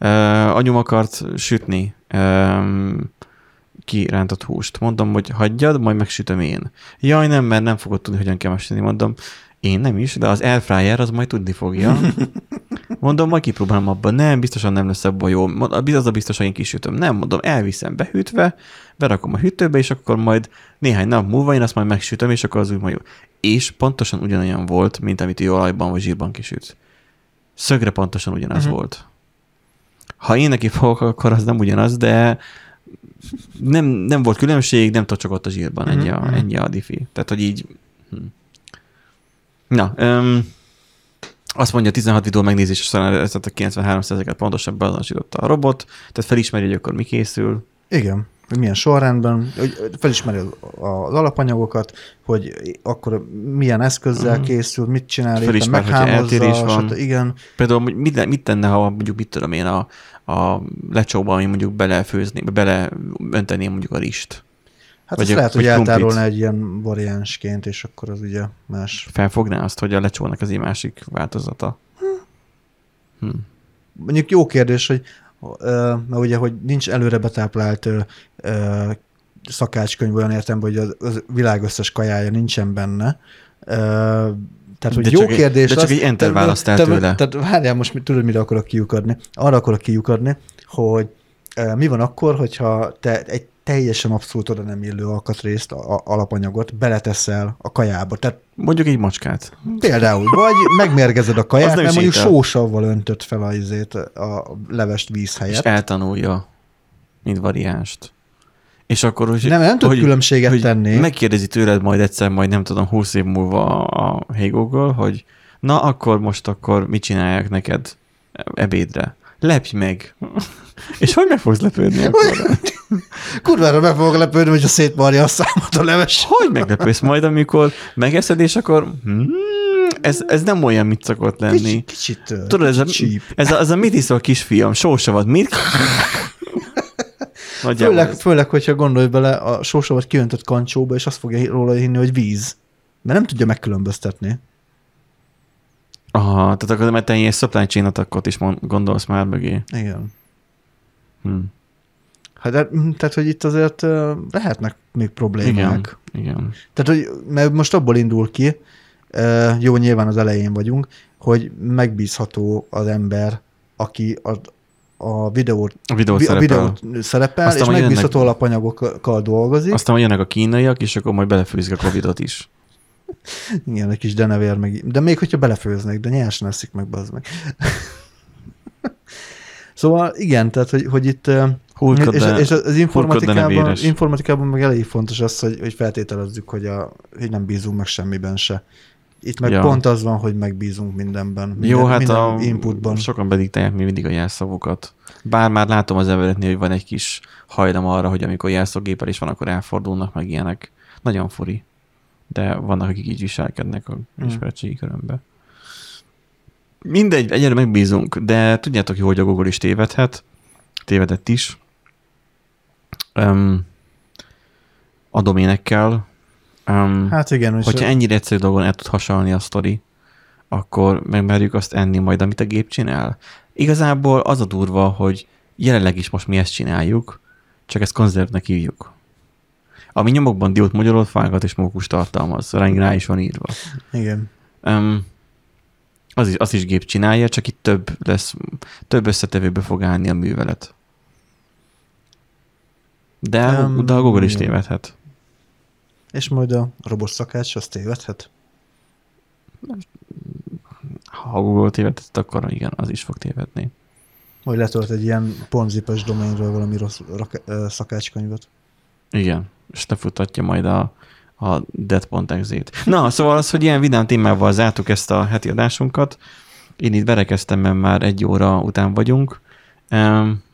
S1: uh, anyum akart sütni um, kirántott húst. Mondom, hogy hagyjad, majd megsütöm én. Jaj, nem, mert nem fogod tudni, hogyan kell megsütni. Mondom, én nem is, de az airfryer az majd tudni fogja. Mondom, majd kipróbálom abban. Nem, biztosan nem lesz abban jó. Az a biztos, hogy én kisütöm. Nem, mondom, elviszem behűtve, berakom a hűtőbe, és akkor majd néhány nap múlva én azt majd megsütöm, és akkor az úgy majd jó. És pontosan ugyanolyan volt, mint amit ő olajban vagy zsírban kisüt. Szögre pontosan ugyanaz uh-huh. volt. Ha én neki fogok, akkor az nem ugyanaz, de nem, nem volt különbség, nem tocsogott a zsírban, ennyi a,
S2: Mhm.
S1: ennyi a diffi. Tehát, hogy így... Hm. Na, öm, azt mondja, 16 videó megnézés során ezt a 93%-et pontosan beazonosította a robot, tehát felismeri, hogy akkor mi készül.
S2: Igen, hogy milyen sorrendben, hogy felismeri az, alapanyagokat, hogy akkor milyen eszközzel
S1: Mhm.
S2: készül, mit csinál, éppen
S1: Felismer, eltérés
S2: meghámozza,
S1: van.
S2: stb. Igen,
S1: Például mit, mit tenne, ha mondjuk mit tudom én a, a lecsóba, ami mondjuk belefőzni, beleönteném mondjuk a rist.
S2: hát
S1: Vagy
S2: ezt lehet, hogy eltárolna egy ilyen variánsként, és akkor az ugye más.
S1: Felfogná azt, hogy a lecsónak az egy másik változata. Hm.
S2: Mondjuk jó kérdés, hogy mert ugye, hogy nincs előre betáplált szakácskönyv olyan értelemben, hogy az világ összes kajája nincsen benne. Tehát, hogy
S1: De
S2: jó
S1: csak egy-
S2: kérdés.
S1: de csak egy enter
S2: te-
S1: választ el
S2: te-
S1: tőle.
S2: Tehát várjál, most tudod, mire akarok kiukadni? Arra akarok kiukadni, hogy mi van akkor, hogyha te egy teljesen abszolút oda nem illő alkatrészt, a, a, alapanyagot beleteszel a kajába. Tehát
S1: Mondjuk egy macskát.
S2: Például, vagy megmérgezed a kaját, mert mondjuk sósavval öntött fel a, izét, a levest víz
S1: És
S2: helyett.
S1: eltanulja, mint variánst. És akkor, hogy,
S2: Nem, nem tud
S1: hogy,
S2: különbséget
S1: hogy
S2: tenni.
S1: Megkérdezi tőled majd egyszer, majd nem tudom, 20 év múlva a Google, hogy na akkor most akkor mit csinálják neked ebédre? Lepj meg. És hogy meg fogsz lepődni akkor?
S2: Kurvára meg fogok lepődni, hogyha szétmarja a számot a leves.
S1: Hogy meglepődsz majd, amikor megeszed, és akkor hmm, ez, ez nem olyan, mit szokott lenni.
S2: Kicsit, kicsit,
S1: Tudod, ez a,
S2: kicsit
S1: ez a, ez a mit iszol kisfiam, sósavad, mit? Nagyjából
S2: Főleg,
S1: ez.
S2: főleg, hogyha gondolj bele a sósavat kiöntött kancsóba, és azt fogja róla hinni, hogy víz. Mert nem tudja megkülönböztetni.
S1: Aha, tehát akkor mert te ilyen supply chain attackot is mond, gondolsz már mögé.
S2: Igen.
S1: Hm.
S2: Hát, de, mm, tehát, hogy itt azért lehetnek még problémák.
S1: Igen, igen.
S2: Tehát, hogy mert most abból indul ki, jó, nyilván az elején vagyunk, hogy megbízható az ember, aki a, a videót
S1: A videó
S2: a
S1: szerepel.
S2: videót szerepel,
S1: Aztán
S2: és megbízható
S1: jönnek-
S2: alapanyagokkal dolgozik.
S1: Aztán jönnek a kínaiak, és akkor majd belefőzik a Covidot is.
S2: Igen, egy kis denevér meg. De még hogyha belefőznek, de nyersen eszik meg, bazd meg. szóval igen, tehát, hogy, hogy itt és,
S1: de,
S2: és az informatikában, informatikában meg elég fontos az, hogy, hogy feltételezzük, hogy, a, hogy nem bízunk meg semmiben se. Itt meg
S1: Ja.
S2: pont az van, hogy megbízunk mindenben. Minden,
S1: Jó, hát
S2: minden
S1: a,
S2: inputban.
S1: sokan bediktálják még mindig a jelszavakat. Bár már látom az embereknél, hogy van egy kis hajlam arra, hogy amikor jelszógépel is van, akkor elfordulnak meg ilyenek. Nagyon furi. De vannak, akik így viselkednek a
S2: Hmm.
S1: ismeretségi körömbe. Mindegy, egyre megbízunk, de tudjátok jó, hogy a Google is tévedhet. Tévedett is. Um, a doménekkel. Um,
S2: Hát igen,
S1: Hogyha ennyire egyszerű dolgon el tud hasonlni a sztori, akkor megmerjük azt enni majd, amit a gép csinál. Igazából az a durva, hogy jelenleg is most mi ezt csináljuk, csak ezt konzervnek hívjuk. Ami nyomokban diót magyarolt, fágat és mókus tartalmaz. Rá, rá is van írva.
S2: igen.
S1: Um, az is, az is gép csinálja, csak itt több lesz, több összetevőbe fog állni a művelet. De,
S2: Nem,
S1: de a Google is
S2: jó.
S1: tévedhet.
S2: És majd a robot szakács, az tévedhet?
S1: Ha a Google tévedhet, akkor igen, az is fog tévedni.
S2: Majd letölt egy ilyen ponzipes domainről valami rossz rak- szakácskönyvet.
S1: Igen, és lefutatja majd a, a dead.exe-t. Na, szóval az, hogy ilyen vidám témával zártuk ezt a heti adásunkat. Én itt berekeztem, mert már egy óra után vagyunk.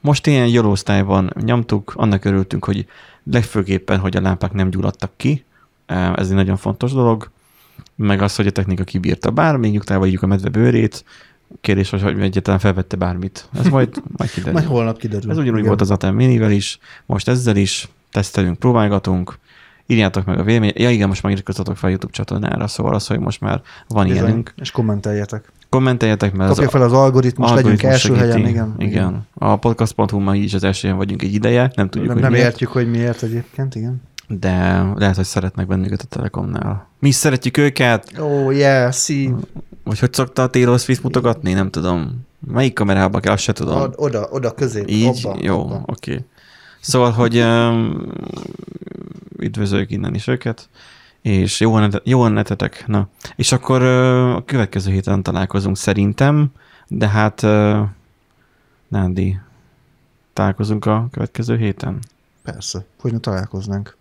S1: Most ilyen jolósztályban nyomtuk, annak örültünk, hogy legfőképpen, hogy a lámpák nem gyulladtak ki. Ez egy nagyon fontos dolog. Meg az, hogy a technika kibírta bár, még nyugtával ígyük a medve bőrét. Kérdés, hogy hogy egyáltalán felvette bármit. Ez majd, majd kiderül.
S2: Majd holnap kiderül.
S1: Ez ugyanúgy
S2: Igen.
S1: volt az Atem Minivel is, most ezzel is tesztelünk, próbálgatunk, írjátok meg a véleményt. Ja igen, most megiratkozzatok fel a YouTube csatornára, szóval az, hogy most már van
S2: Bizony.
S1: ilyenünk.
S2: És kommenteljetek.
S1: Kommenteljetek, mert
S2: Kapja
S1: az
S2: fel az algoritmus, legyünk
S1: algoritmus
S2: első
S1: segíti.
S2: helyen. Igen.
S1: igen. A podcast.hu ma így az első helyen vagyunk egy ideje, nem tudjuk,
S2: Nem,
S1: hogy
S2: nem
S1: miért,
S2: értjük, hogy miért egyébként, igen.
S1: de lehet, hogy szeretnek bennünket a Telekomnál. Mi is szeretjük őket,
S2: oh, yeah, see.
S1: vagy hogy szokta a Taylor Swift mutogatni, nem tudom. Melyik kamerába kell, azt se tudom.
S2: Od- oda, oda közé.
S1: Így?
S2: Abba,
S1: Jó, oké. Okay. Szóval, hogy um, üdvözöljük innen is őket, és jó, net- jó netetek. Na, és akkor uh, a következő héten találkozunk szerintem, de hát uh, Nándi, találkozunk a következő héten.
S2: Persze, hogy ne találkoznánk.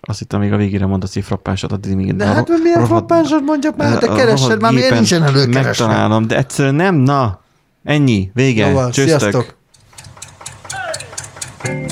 S1: Azt hittem, még a végére mondasz egy frappásat, addig még
S2: De
S1: a
S2: hát
S1: ro-
S2: milyen
S1: rohadt-
S2: frappánsat mondjak már, te
S1: a
S2: keresed már, miért nincsen előkeresve?
S1: Megtalálom, de egyszerűen nem, na, ennyi, vége,
S2: Jó, van,
S1: csőztök.
S2: sziasztok! Thank you.